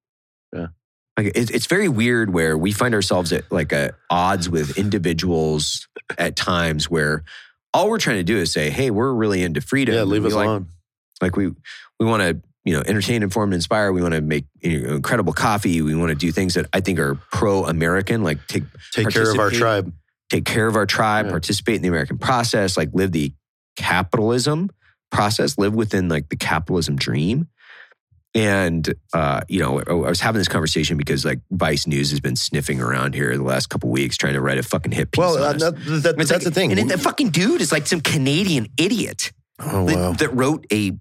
Like it, it's very weird where we find ourselves at like a odds with individuals at times where all we're trying to do is say, "Hey, we're really into freedom." yeah, leave us like alone. like we we want to you know entertain inform and inspire we want to make you know, incredible coffee we want to do things that i think are pro-american like take Take care of our tribe. take care of our tribe Yeah. participate in the american process like live the capitalism process live within like the capitalism dream and uh, you know, I was having this conversation because like Vice News has been sniffing around here the last couple weeks trying to write a fucking hit piece. Well, on uh, us. that, that- that's like- the thing. And that fucking dude is like some Canadian idiot oh that, wow. that wrote a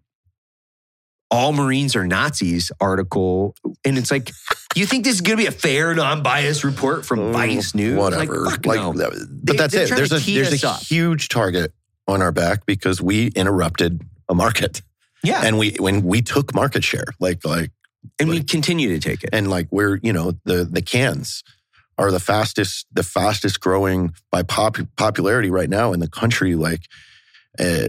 all Marines are Nazis article. And it's like, you think this is going to be a fair, non biased report from Oh, Vice News? Whatever. Like, Like, no. that- They- but that's it. There's a there's a up. huge target on our back because we interrupted a market Yeah. And, we when we took market share like like And we continue to take it. and like we're you know the the cans are the fastest the fastest growing by pop, popularity right now in the country like uh,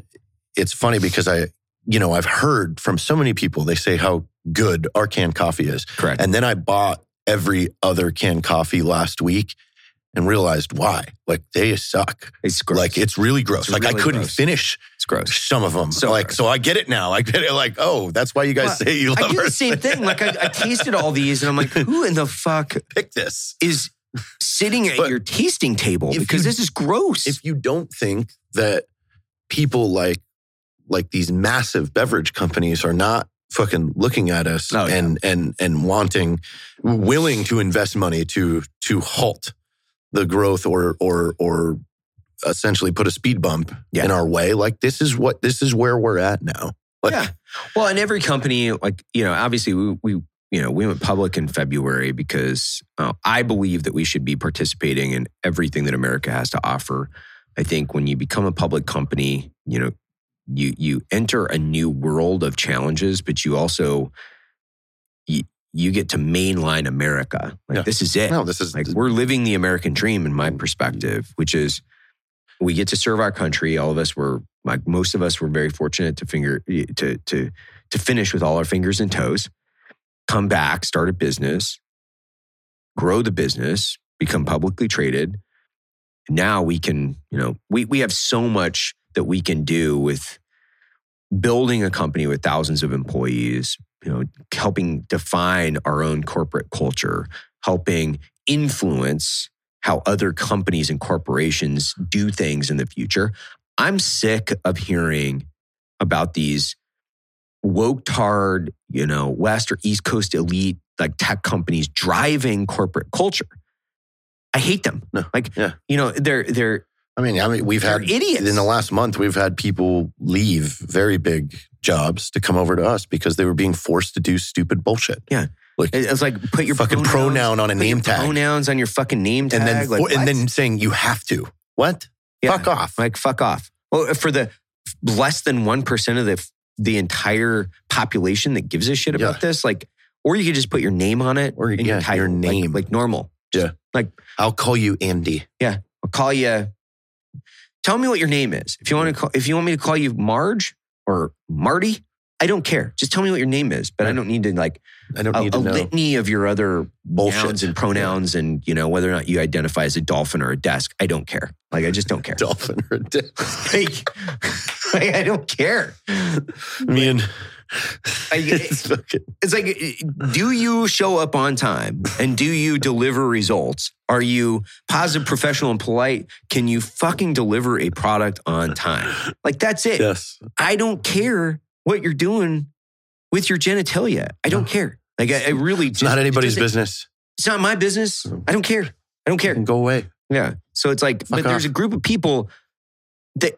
it's funny because i you know i've heard from so many people they say how good our canned coffee is Correct. and then i bought every other canned coffee last week and realized why like they suck it's gross. like it's really gross It's like i couldn't gross. finish it's gross. some of them So like gross. so i get it now i get it like oh that's why you guys Well, say you love I do our the same thing. Like, I, I tasted all these and I'm like, who in the fuck (laughs) pick this is sitting at But your tasting table? Because you- this is gross. if you don't think that people like like these massive beverage companies are not fucking looking at us Oh, yeah. and and and wanting willing to invest money to to halt the growth or or or essentially put a speed bump Yeah. in our way like this is what this is where we're at now like yeah. Well, and every company, like, you know, obviously we, we you know, we went public in February because uh, I believe that we should be participating in everything that America has to offer. I think when you become a public company, you know, you you enter a new world of challenges, but you also you, you get to mainline America. Like Yeah. this is it. no this is Like we're living the American dream in my perspective, which is we get to serve our country. All of us were like most of us were very fortunate to finger to to to finish with all our fingers and toes, come back, start a business, grow the business, become publicly traded. Now we can, you know, we we have so much that we can do with building a company with thousands of employees, you know, helping define our own corporate culture, helping influence how other companies and corporations do things in the future. I'm sick of hearing about these woke tard, you know, West or East Coast elite like tech companies driving corporate culture. I hate them. No, like, yeah. you know, they're they're I mean, I mean, we've had idiots. in the last month, we've had people leave very big jobs to come over to us because they were being forced to do stupid bullshit. Yeah. Like it's like put your fucking pronoun on a put name your tag, pronouns on your fucking name tag, and then like, and what? then saying you have to. What? Yeah. Fuck off. Like fuck off. Well, for the less than one percent of the the entire population that gives a shit about Yeah. this, like, or you could just put your name on it Or, yeah, your your name. like, normal. Yeah. like I'll call you Andy. Yeah. I'll call you. Tell me what your name is. If you want to, call, if you want me to call you Marge or Marty, I don't care. Just tell me what your name is, but I don't need to like I don't a, need a to know. litany of your other Bullshit. nouns and pronouns and you know whether or not you identify as a dolphin or a desk. I don't care. Like I just don't care. (laughs) Dolphin or a dick. like, like, I don't care. Me and I- (laughs) it's It's like, do you show up on time and do you deliver results? Are you positive, professional, and polite? Can you fucking deliver a product on time? Like that's it. yes. I don't care what you're doing with your genitalia. I don't care. Like I, I really, It's not anybody's business. business. It's not my business. Mm. I don't care. I don't care. Go away. Yeah. So it's like, Fuck but there's a group of people that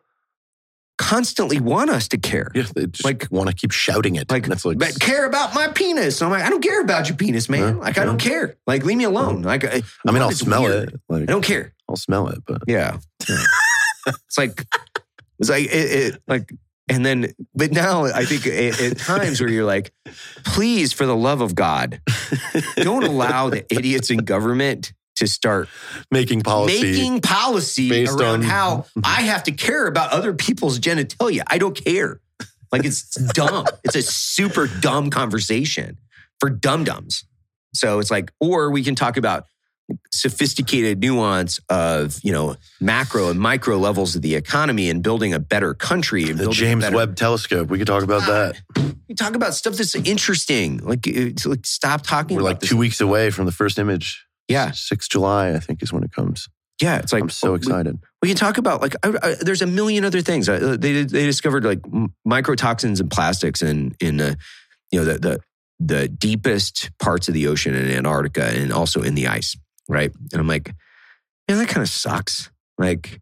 constantly want us to care. Yeah, they just Like- want to keep shouting it. Like, that's like but care about my penis. I'm like, I don't care about your penis, man. Yeah, like, I don't care. Like, leave me alone. Like, I, I mean, I'll smell weird. it. Like I don't care. I'll smell it, but Yeah. Yeah. (laughs) it's like, it's like, it, it, like, and then, but now I think at, at (laughs) times where you're like, please, for the love of God, don't allow the idiots in government to start making policy. making policy based around on- how (laughs) I have to care about other people's genitalia. I don't care. Like it's dumb. it's a super dumb conversation for dum dums. So it's like, or we can talk about sophisticated nuance of you know macro and micro levels of the economy and building a better country the James better- Webb Telescope. We could talk about that. We talk about stuff that's interesting. Like, like stop talking. We're like this. two weeks away from the first image. Yeah, 6th July, I think, is when it comes. yeah. It's like I'm so excited. We can talk about like I, I, there's a million other things. Uh, they they discovered like m- microtoxins and plastics in in uh, you know the the the deepest parts of the ocean in Antarctica and also in the ice, right? And I'm like, yeah, that kind of sucks. Like,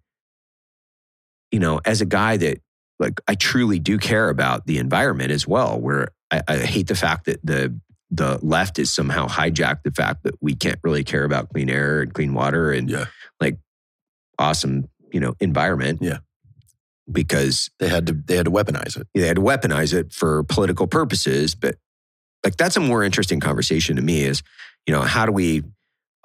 you know, as a guy that like I truly do care about the environment as well. Where I, I hate the fact that the the left is somehow hijacked the fact that we can't really care about clean air and clean water and Yeah. like awesome, you know, environment. Yeah. Because They had to they had to weaponize it. they had to weaponize it for political purposes. But like that's a more interesting conversation to me is, you know, how do we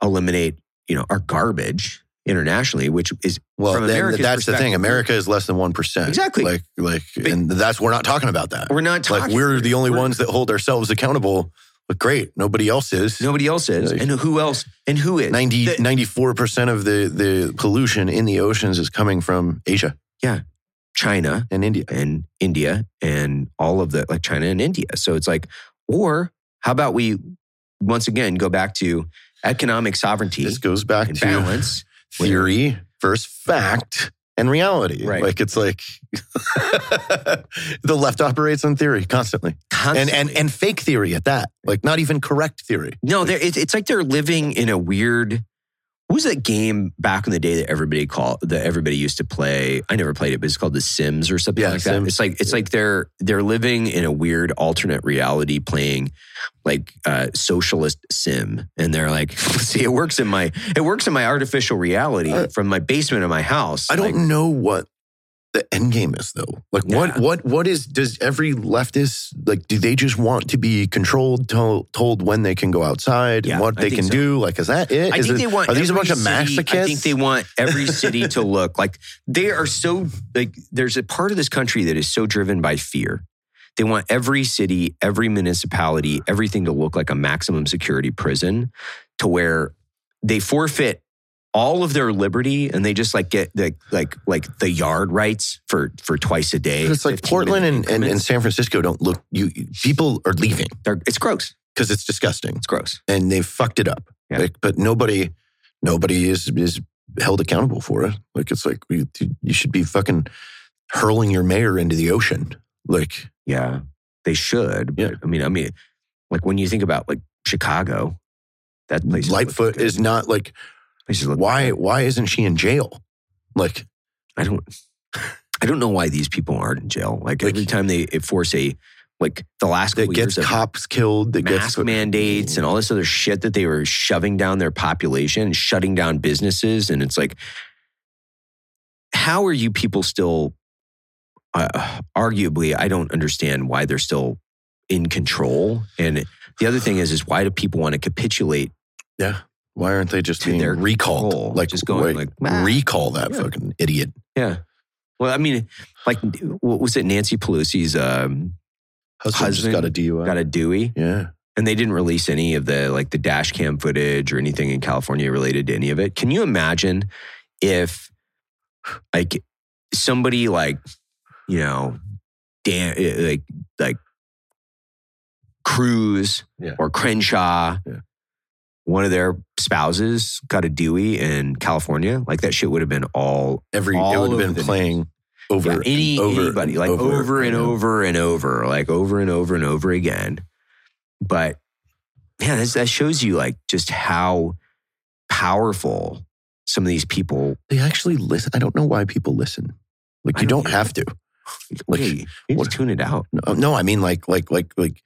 eliminate, you know, our garbage internationally, which is Well, that's the thing. America is less than one percent. Exactly. Like like, But- and that's we're not talking about that. we're not talking. Like we're the only we're- ones that hold ourselves accountable. But great, nobody else is. Nobody else is. Like- and who else? And who is? 90, The- 94% of the, the pollution in the oceans is coming from Asia Yeah, China and India. and India and all of the like China and India. So it's like, or how about we once again go back to economic sovereignty This goes back to balance? theory versus fact and reality. Right. Like it's like (laughs) the left operates on theory constantly. And, and and fake theory at that. Like not even correct theory. No, they're, it's like they're living in a weird. What was that game back in the day that everybody called that everybody used to play? I never played it, but it's called The Sims or something Yeah, like that. It's like it's like they're they're living in a weird alternate reality, playing like uh, socialist sim, and they're like, (laughs) see, it works in my it works in my artificial reality Uh, from my basement of my house. I don't know what the end game is though. Like what Yeah. what what is does every leftist like do they just want to be controlled told, told when they can go outside Yeah, and what I they can so. do? Like is that it? I Is think it- they want. Are these a bunch of city- masochists? I think they want every (laughs) city to look like they are so like. There's a part of this country that is so driven by fear. They want every city, every municipality, everything to look like a maximum security prison, to where they forfeit all of their liberty and they just like get the like like the yard rights for for twice a day. But it's like Portland and, and, and. San Francisco don't look. You people are leaving They're- it's gross. because it's disgusting It's gross. and they fucked it up. Yeah. Like, but nobody, nobody is is held accountable for it. Like it's like you, you should be fucking hurling your mayor into the ocean. Like Yeah, they should. But, Yeah. I mean, I mean, like when you think about like Chicago, that place Lightfoot is not like Places look why why isn't she in jail? Like I don't. I don't know why these people aren't in jail. Like, Like- every time they force a like the last that gets years cops killed. That mask gets mandates and all this other shit that they were shoving down their population, shutting down businesses, and it's like, how are you people still? Uh, arguably, I don't understand why they're still in control. And the other thing is, is why do people want to capitulate? Yeah. Why aren't they just being recalled? control, Like just going like, "Ah." recall that Yeah. fucking idiot. Yeah. Well, I mean, like, what was it? Nancy Pelosi's um, Husband, just Husband got a DUI. got a Dewey, yeah. and they didn't release any of the like the dash cam footage or anything in California related to any of it. Can you imagine if like somebody like you know Dan like like Cruz Yeah. or Crenshaw, Yeah. One of their spouses got a Dewey in California? Like that shit would have been all Every it All would have been playing over yeah, any over anybody like over, and and over and over, like over and over and over again. But man, that shows you like just how powerful some of these people. They actually listen. I don't know why people listen. Like I you don't don't have to. Like, hey, you what- tune it out. No, no, I mean like like like like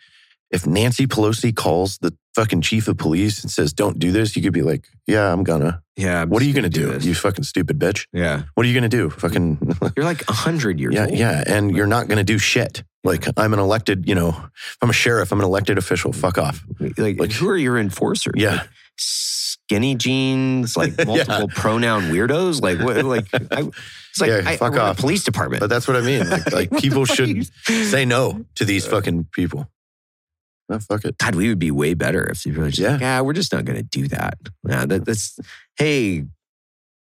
if Nancy Pelosi calls the fucking chief of police and says don't do this, you could be like, yeah, I'm gonna. Yeah. I'm What are you gonna do do? this. You fucking stupid bitch. yeah. What are you gonna do? Fucking (laughs) You're like a hundred years yeah, old. yeah, and you're not gonna do shit. Like I'm an elected, you know, if I'm a sheriff, I'm an elected official. Fuck off. Like, Like- who are your enforcers? Yeah. Like, skinny jeans, like (laughs) Yeah. multiple pronoun weirdos. Like what? Like I, it's like Yeah, I, fuck a off. police department. But that's what I mean. Like, like people fuck are you- should say no to these uh, fucking people. Fuck it. God, we would be way better if you were just like, Yeah. yeah, we're just not going to do that. Yeah, that, that's hey,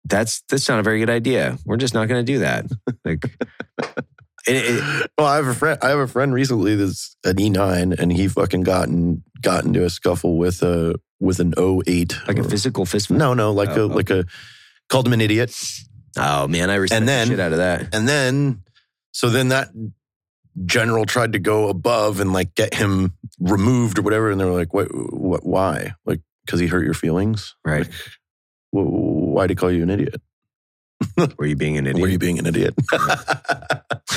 that's that's not a very good idea. We're just not going to do that. Like, (laughs) it, it, Well, I have a friend. I have a friend recently that's an E9, and he fucking got in, got into a scuffle with a with an O8. like a physical fist. fight. No, no, like Oh, a like a called him an idiot, Oh man, I respect And then- the shit out of that. and then so then that general tried to go above and like get him removed or whatever, and they were like, "What? What? Why? Like because he hurt your feelings? Right? Like, wh- why did he call you an idiot? (laughs) Were you being an idiot? Were you being an idiot? (laughs)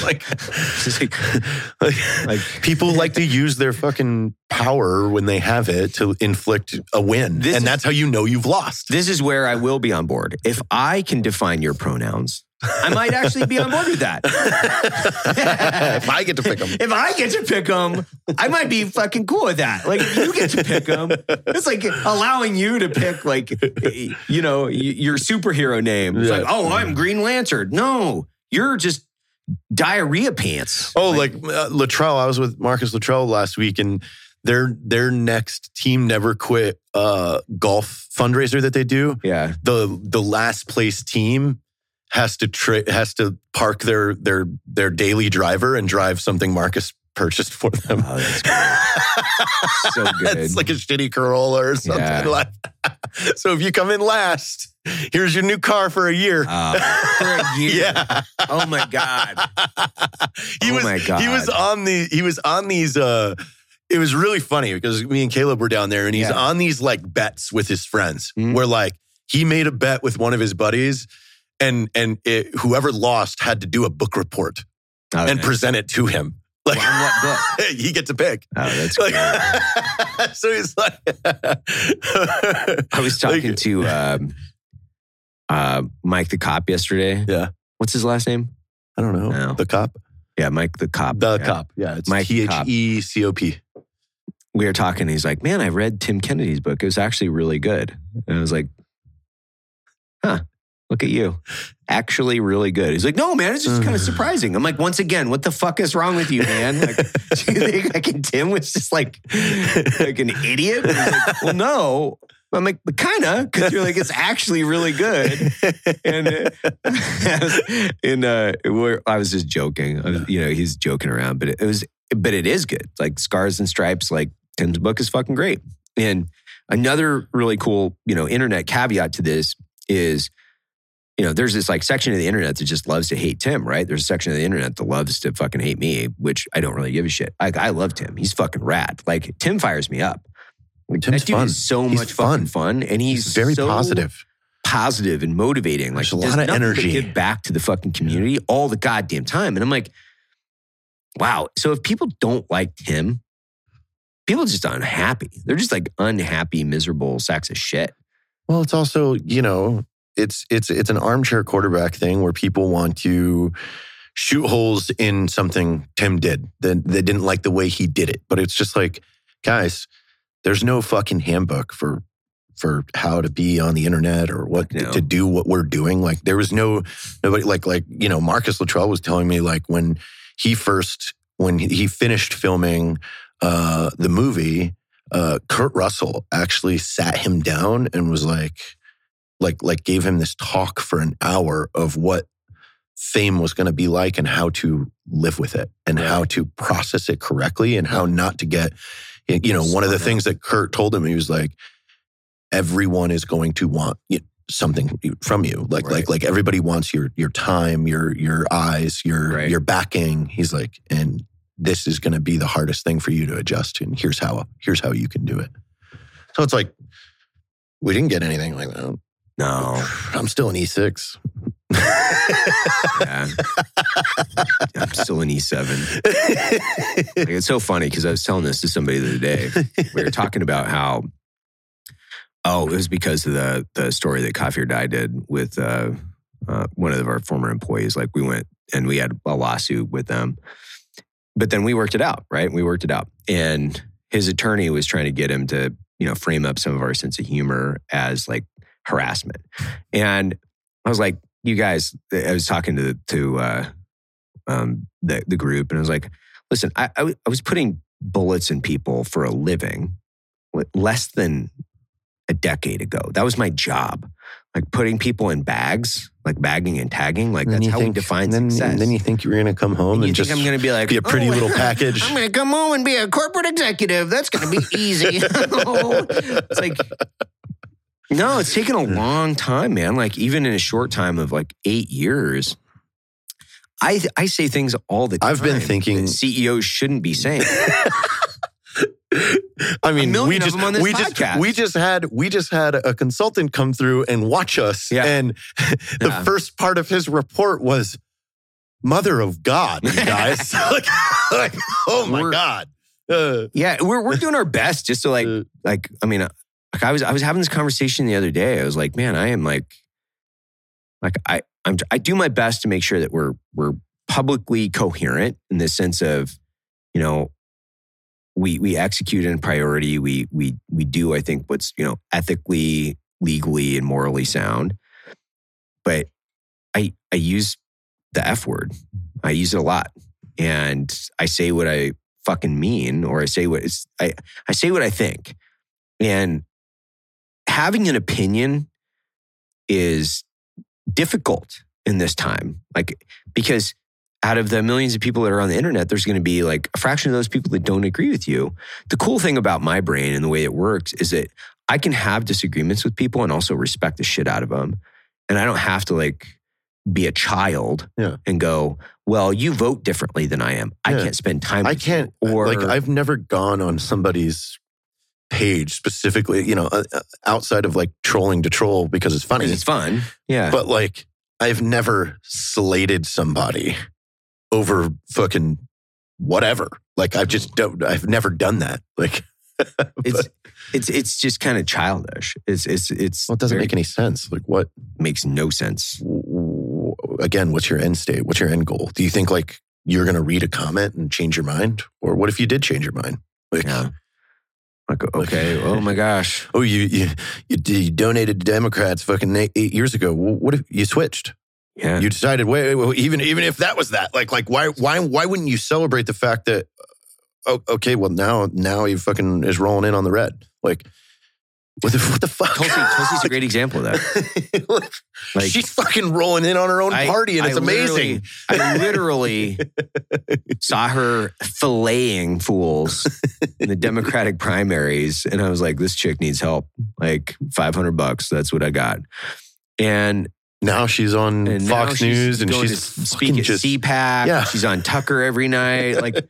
like, (laughs) like, like, like people like to use their fucking power when they have it to inflict a win, and is- that's how you know you've lost. this is where I will be on board. If I can define your pronouns, I might actually be on board with that. (laughs) if I get to pick them, If I get to pick them, I might be fucking cool with that. Like if you get to pick them. It's like allowing you to pick like you know your superhero name. It's Yeah. like, oh, I'm Green Lantern. No, you're just diarrhea pants. oh, like, uh, Luttrell. I was with Marcus Luttrell last week, and their their next team never quit uh, golf fundraiser that they do. yeah. the the last place team has to tra- has to park their their their daily driver and drive something Marcus purchased for them. Oh, that's good. (laughs) So good. it's like a shitty Corolla or something. Yeah. Like, (laughs) so if you come in last, here's your new car for a year. Uh, for a (laughs) year. yeah, Oh my god. he Oh was my God. he was on the he was on these. uh It was really funny because me and Caleb were down there, and he's Yeah. on these like bets with his friends, Mhm. where like he made a bet with one of his buddies, and and it, whoever lost had to do a book report Oh, and present it to him. Like Well, what book? (laughs) he gets to pick. Oh, that's (laughs) Like, great. (laughs) so he's like, I was talking Like, to um, uh, Mike the cop yesterday. Yeah. What's his last name? I don't know No. the cop, Yeah, Mike the cop. the Yeah. cop. Yeah, it's Mike T H. E C O P. We were talking. He's like, "Man, I read Tim Kennedy's book. It was actually really good." And I was like, "Huh? Look at you, actually really good." He's like, "No, man, it's just kind of (sighs) surprising." I'm like, "Once again, what the fuck is wrong with you, man? Like, (laughs) do you think like Tim was just like like an idiot?" Like, well, no. I'm like, kind of, because you're like, it's actually really good. and uh, (laughs) and uh, we're, I was just joking. Was- you know, he's joking around, but it, was, but it is good. Like Scars and Stripes, like Tim's book is fucking great. And another really cool, you know, internet caveat to this is, you know, there's this like section of the internet that just loves to hate Tim, right? There's a section of the internet that loves to fucking hate me, which I don't really give a shit. Like I love Tim. He's fucking rad. Like Tim fires me up. Like, Tim's that dude fun. is so He's much fun. fun, and he's, He's very so positive. positive and motivating. Like There's a lot of energy. give back to the fucking community all the goddamn time. And I'm like, wow. So if people don't like Tim, people are just unhappy. They're just like unhappy, miserable sacks of shit. Well, it's also you know it's it's it's an armchair quarterback thing where people want to shoot holes in something Tim did. That they didn't like the way he did it, but it's just like guys, there's no fucking handbook for for how to be on the internet or what No. to do what we're doing. Like there was no nobody like like you know Marcus Luttrell was telling me like when he first when he- he finished filming uh, the movie, uh, Kurt Russell actually sat him down and was like, like, like gave him this talk for an hour of what fame was going to be like and how to live with it and Right. how to process it correctly and how not to get, you know, one of the things that Kurt told him, he was like, everyone is going to want something from you. Like, Right. like, like everybody wants your, your time, your, your eyes, your, Right. your backing. He's like, and this is going to be the hardest thing for you to adjust to. And here's how, here's how you can do it. So it's like, we didn't get anything like that. No. I'm still an E E6. Yeah. I'm still an E7. Like, it's so funny because I was telling this to somebody the other day. We were talking about how, oh, it was because of the the story that Coffee or Die did with uh, uh, one of our former employees. Like we went and we had a lawsuit with them, but then we worked it out, right? We worked it out, and his attorney was trying to get him to, you know, frame up some of our sense of humor as like harassment, and I was like, you guys, I was talking to to uh, um, the the group, and I was like, listen, I, I, w- I was putting bullets in people for a living less than a decade ago. That was my job, like putting people in bags, like bagging and tagging. Like Then that's how we think- define then, success. Then you think you're going to come home And and, just I'm going to be like be a pretty "Oh, little (laughs) package. I'm going to come home and be a corporate executive. That's going to be easy. (laughs) (laughs) it's like, no, it's taken a long time, man. Like even in a short time of like eight years, I I say things all the time. I've been that thinking- CEOs shouldn't be saying. (laughs) I mean, we just them on this we just we just had we just had a consultant come through and watch us, Yeah. and (laughs) the Yeah. first part of his report was "Mother of God," you (laughs) guys. like, like, oh my We're- God. Uh, Yeah, we're we're doing our best just to like uh, like I mean, uh, like I was I was having this conversation the other day. I was like, man, I am like like I I'm I do my best to make sure that we're we're publicly coherent in the sense of you know we we execute in priority. We we we do I think what's you know ethically, legally, and morally sound. But I I use the F word. I use it a lot, and I say what I fucking mean, or I say what I I say what I think, and having an opinion is difficult in this time, like because out of the millions of people that are on the internet, there's going to be like a fraction of those people that don't agree with you. The cool thing about my brain and the way it works is that I can have disagreements with people and also respect the shit out of them. And I don't have to like be a child Yeah. and go, well, you vote differently than I am. I Yeah. can't spend time I with you." can't. Uh, or like, I've never gone on somebody's page specifically, you know, uh, uh, outside of like trolling to troll because it's funny. it's fun. Yeah. But like, I've never slated somebody over fucking whatever. Like, I've just don't. I've never done that. Like, (laughs) it's it's it's just kind of childish. It's it's it's well, it doesn't very- make any sense. Like, what? makes no sense. Again, what's your end state? What's your end goal? Do you think like you're going to read a comment and change your mind, or what if you did change your mind? Like, Yeah. Like (laughs) okay, oh my gosh. oh, you you you, you donated to Democrats fucking eight, eight years ago. Well, what if you switched? Yeah. You decided, wait, wait, wait, even even if that was that, like like why why why wouldn't you celebrate the fact that oh, okay, well now now he fucking is rolling in on the red. Like what the, what the fuck? Tulsi, Tulsi's a great (laughs) example of that. Like She's fucking rolling in on her own I- party, and I it's amazing. literally- I literally (laughs) saw her filleting fools in the Democratic primaries, and I was like, "This chick needs help. Like five hundred bucks. That's what I got." And, Now she's on and Fox News, and she's to at just CPAC. Yeah. she's on Tucker every night. (laughs) Like,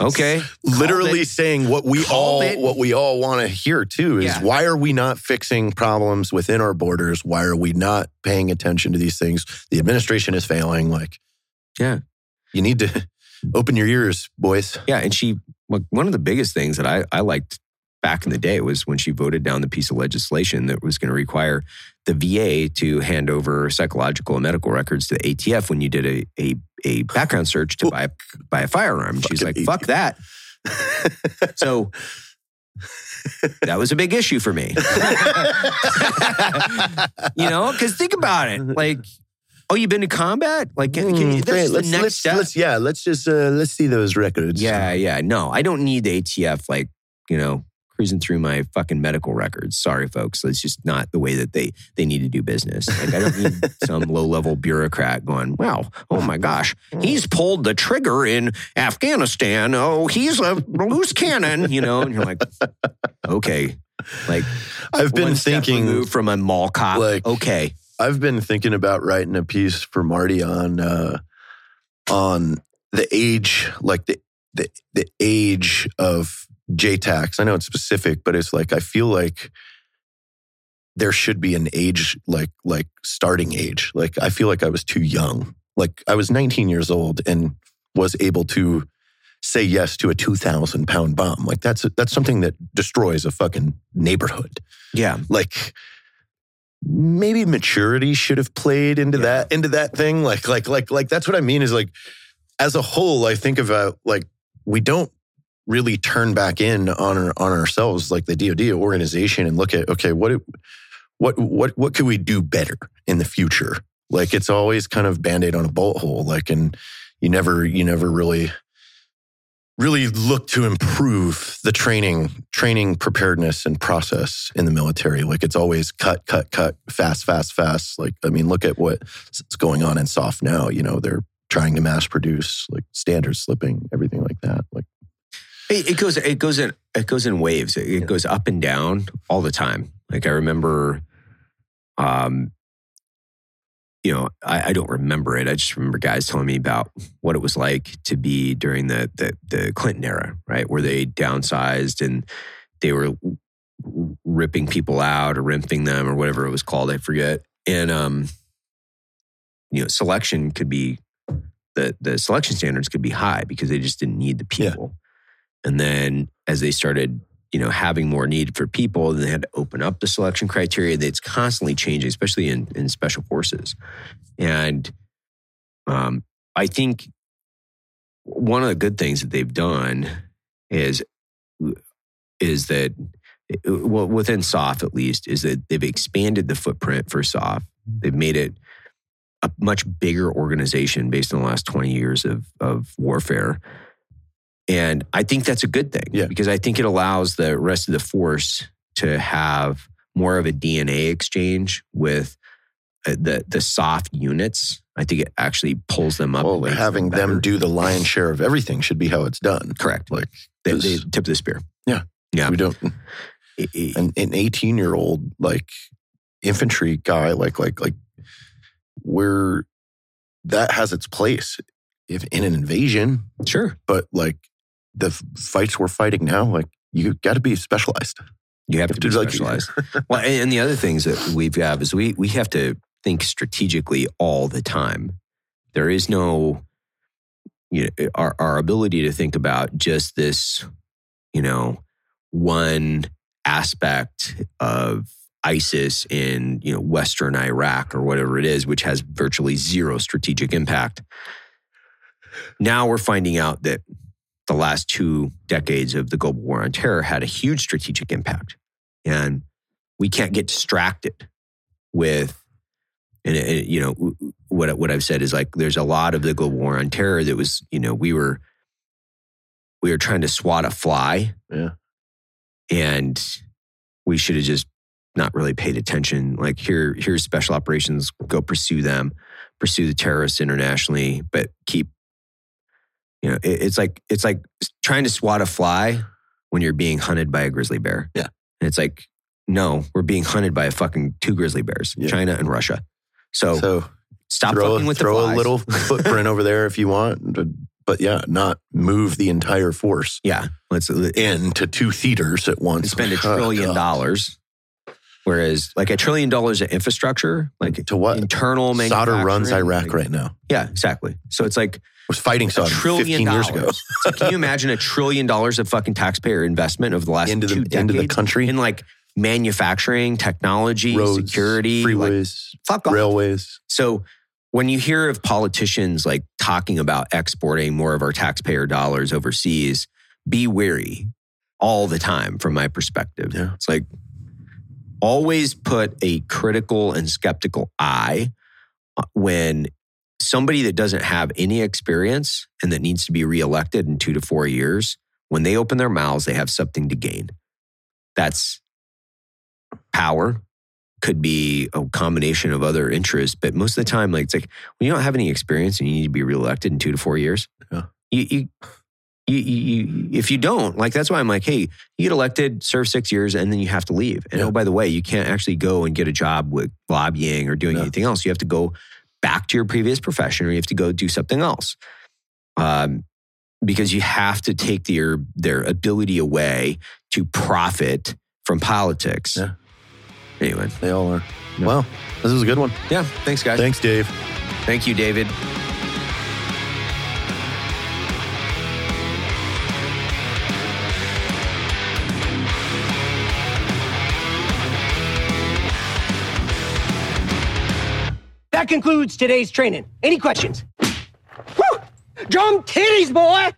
okay, literally it. saying what we all it. what we all want to hear too is Yeah. why are we not fixing problems within our borders? Why are we not paying attention to these things? The administration is failing. Like, Yeah. you need to (laughs) open your ears, boys. Yeah, and she one of the biggest things that I, I liked back in the day was when she voted down the piece of legislation that was going to require the VA to hand over psychological and medical records to the ATF when you did a a, a background search to buy buy a firearm. And she's like, Fucking "Fuck that." (laughs) so that was a big issue for me. (laughs) you know, because think about it, like Oh, you've been to combat? Like, can, can, Hmm, that's the let's, next let's, step. let's yeah, let's just uh, let's see those records. Yeah, yeah. No, I don't need the ATF like, you know, cruising through my fucking medical records. Sorry, folks. That's just not the way that they they need to do business. Like I don't need (laughs) some low-level bureaucrat going, wow, oh my gosh, he's pulled the trigger in Afghanistan. Oh, he's a loose cannon, you know, and you're like, okay. Like I've been thinking from a mall cop. like- okay. I've been thinking about writing a piece for Marty on uh, on the age, like the the the age of JTACs. I know it's specific, but it's like I feel like there should be an age, like like starting age. Like I feel like I was too young. Like I was 19 years old and was able to say yes to a 2,000 pound bomb. Like that's that's something that destroys a fucking neighborhood Yeah. like maybe maturity should have played into Yeah. that into that thing like like like like that's what i mean is like as a whole i think about like we don't really turn back in on our, on ourselves like the dod organization and look at okay what what what what could we do better in the future? Like it's always kind of band-aid on a bolt hole like and you never you never really really look to improve the training training preparedness and process in the military. Like it's always cut cut cut fast fast fast. Like i mean look at what's going on in SOF now you know they're trying to mass produce like standards slipping everything like that. Like It, it goes. It goes in. It goes in waves. It, it goes up and down all the time. Like I remember, um, you know, I, I don't remember it. I just remember guys telling me about what it was like to be during the the, the Clinton era, right, where they downsized and they were ripping people out or rimping them or whatever it was called. I forget. And um, you know, selection could be the the selection standards could be high because they just didn't need the people. And then as they started, you know, having more need for people, then they had to open up the selection criteria. That's constantly changing, especially in, in special forces. And um, I think one of the good things that they've done is is that well within SOF at least is that they've expanded the footprint for SOF. They've made it a much bigger organization based on the last 20 years of of warfare. And I think that's a good thing Yeah. because I think it allows the rest of the force to have more of a DNA exchange with uh, the the SOF units. I think it actually pulls them up. well having them better. do the lion's (laughs) share of everything should be how it's done correct. like They, they tip of the spear. Yeah. yeah. we don't (laughs) an, an 18 year old like infantry guy like like like where that has its place if in an invasion sure, but like the fights we're fighting now like you got to be specialized you have You to be like- (laughs) specialized. well, and and the other things that we've got is we we have to think strategically all the time. There is no, you know, eh, our our ability to think about just this, you know, one aspect of ISIS in you know Western Iraq or whatever it is, which has virtually zero strategic impact. Now we're finding out that the last two decades of the global war on terror had a huge strategic impact, and we can't get distracted with. And it, you know what what I've said is like there's a lot of the global war on terror that was you know we were we were trying to swat a fly yeah and we should have just not really paid attention. Like here, here's special operations. Go pursue them, pursue the terrorists internationally, but keep. You know, it- it's like it's like trying to swat a fly when you're being hunted by a grizzly bear. Yeah. and it's like, no, we're being hunted by a fucking two grizzly bears, Yeah. China and Russia. So, so stop throw, fucking with throw the a little (laughs) footprint over there if you want but- yeah not move the entire force Yeah, let's uh, into two theaters at once spend a oh, trillion dollars. Whereas, like a trillion dollars of infrastructure, like to what internal Sauder runs Iraq like- right now Yeah, exactly. So it's like was fighting a trillion 15 dollars. years (laughs) ago So can you imagine a trillion dollars of fucking taxpayer investment over the last into two the into the country in like manufacturing, technology, roads security, like, freeways fuck off. railways So when you hear of politicians like talking about exporting more of our taxpayer dollars overseas, be wary all the time from my perspective. Yeah. It's like always put a critical and skeptical eye uh, when somebody that doesn't have any experience and that needs to be reelected in two to four years, when they open their mouths, they have something to gain. That's power, could be a combination of other interests, but most of the time, like it's like when you don't have any experience and you need to be reelected in two to four years, Yeah. you, you, you, you, you, if you don't, like that's why I'm like, hey, you get elected, serve six years, and then you have to leave. And oh, Yeah. oh, by the way, you can't actually go and get a job with lobbying or doing anything else. You have to go back to your previous profession, or you have to go do something else. Um, because you have to take their their ability away to profit from politics. Yeah. Anyway, They all are. Yeah. Well, this was a good one. yeah. Thanks, guys. Thanks, Dave. Thank you, David. Concludes today's training. Any questions? Woo! Drum titties, boy!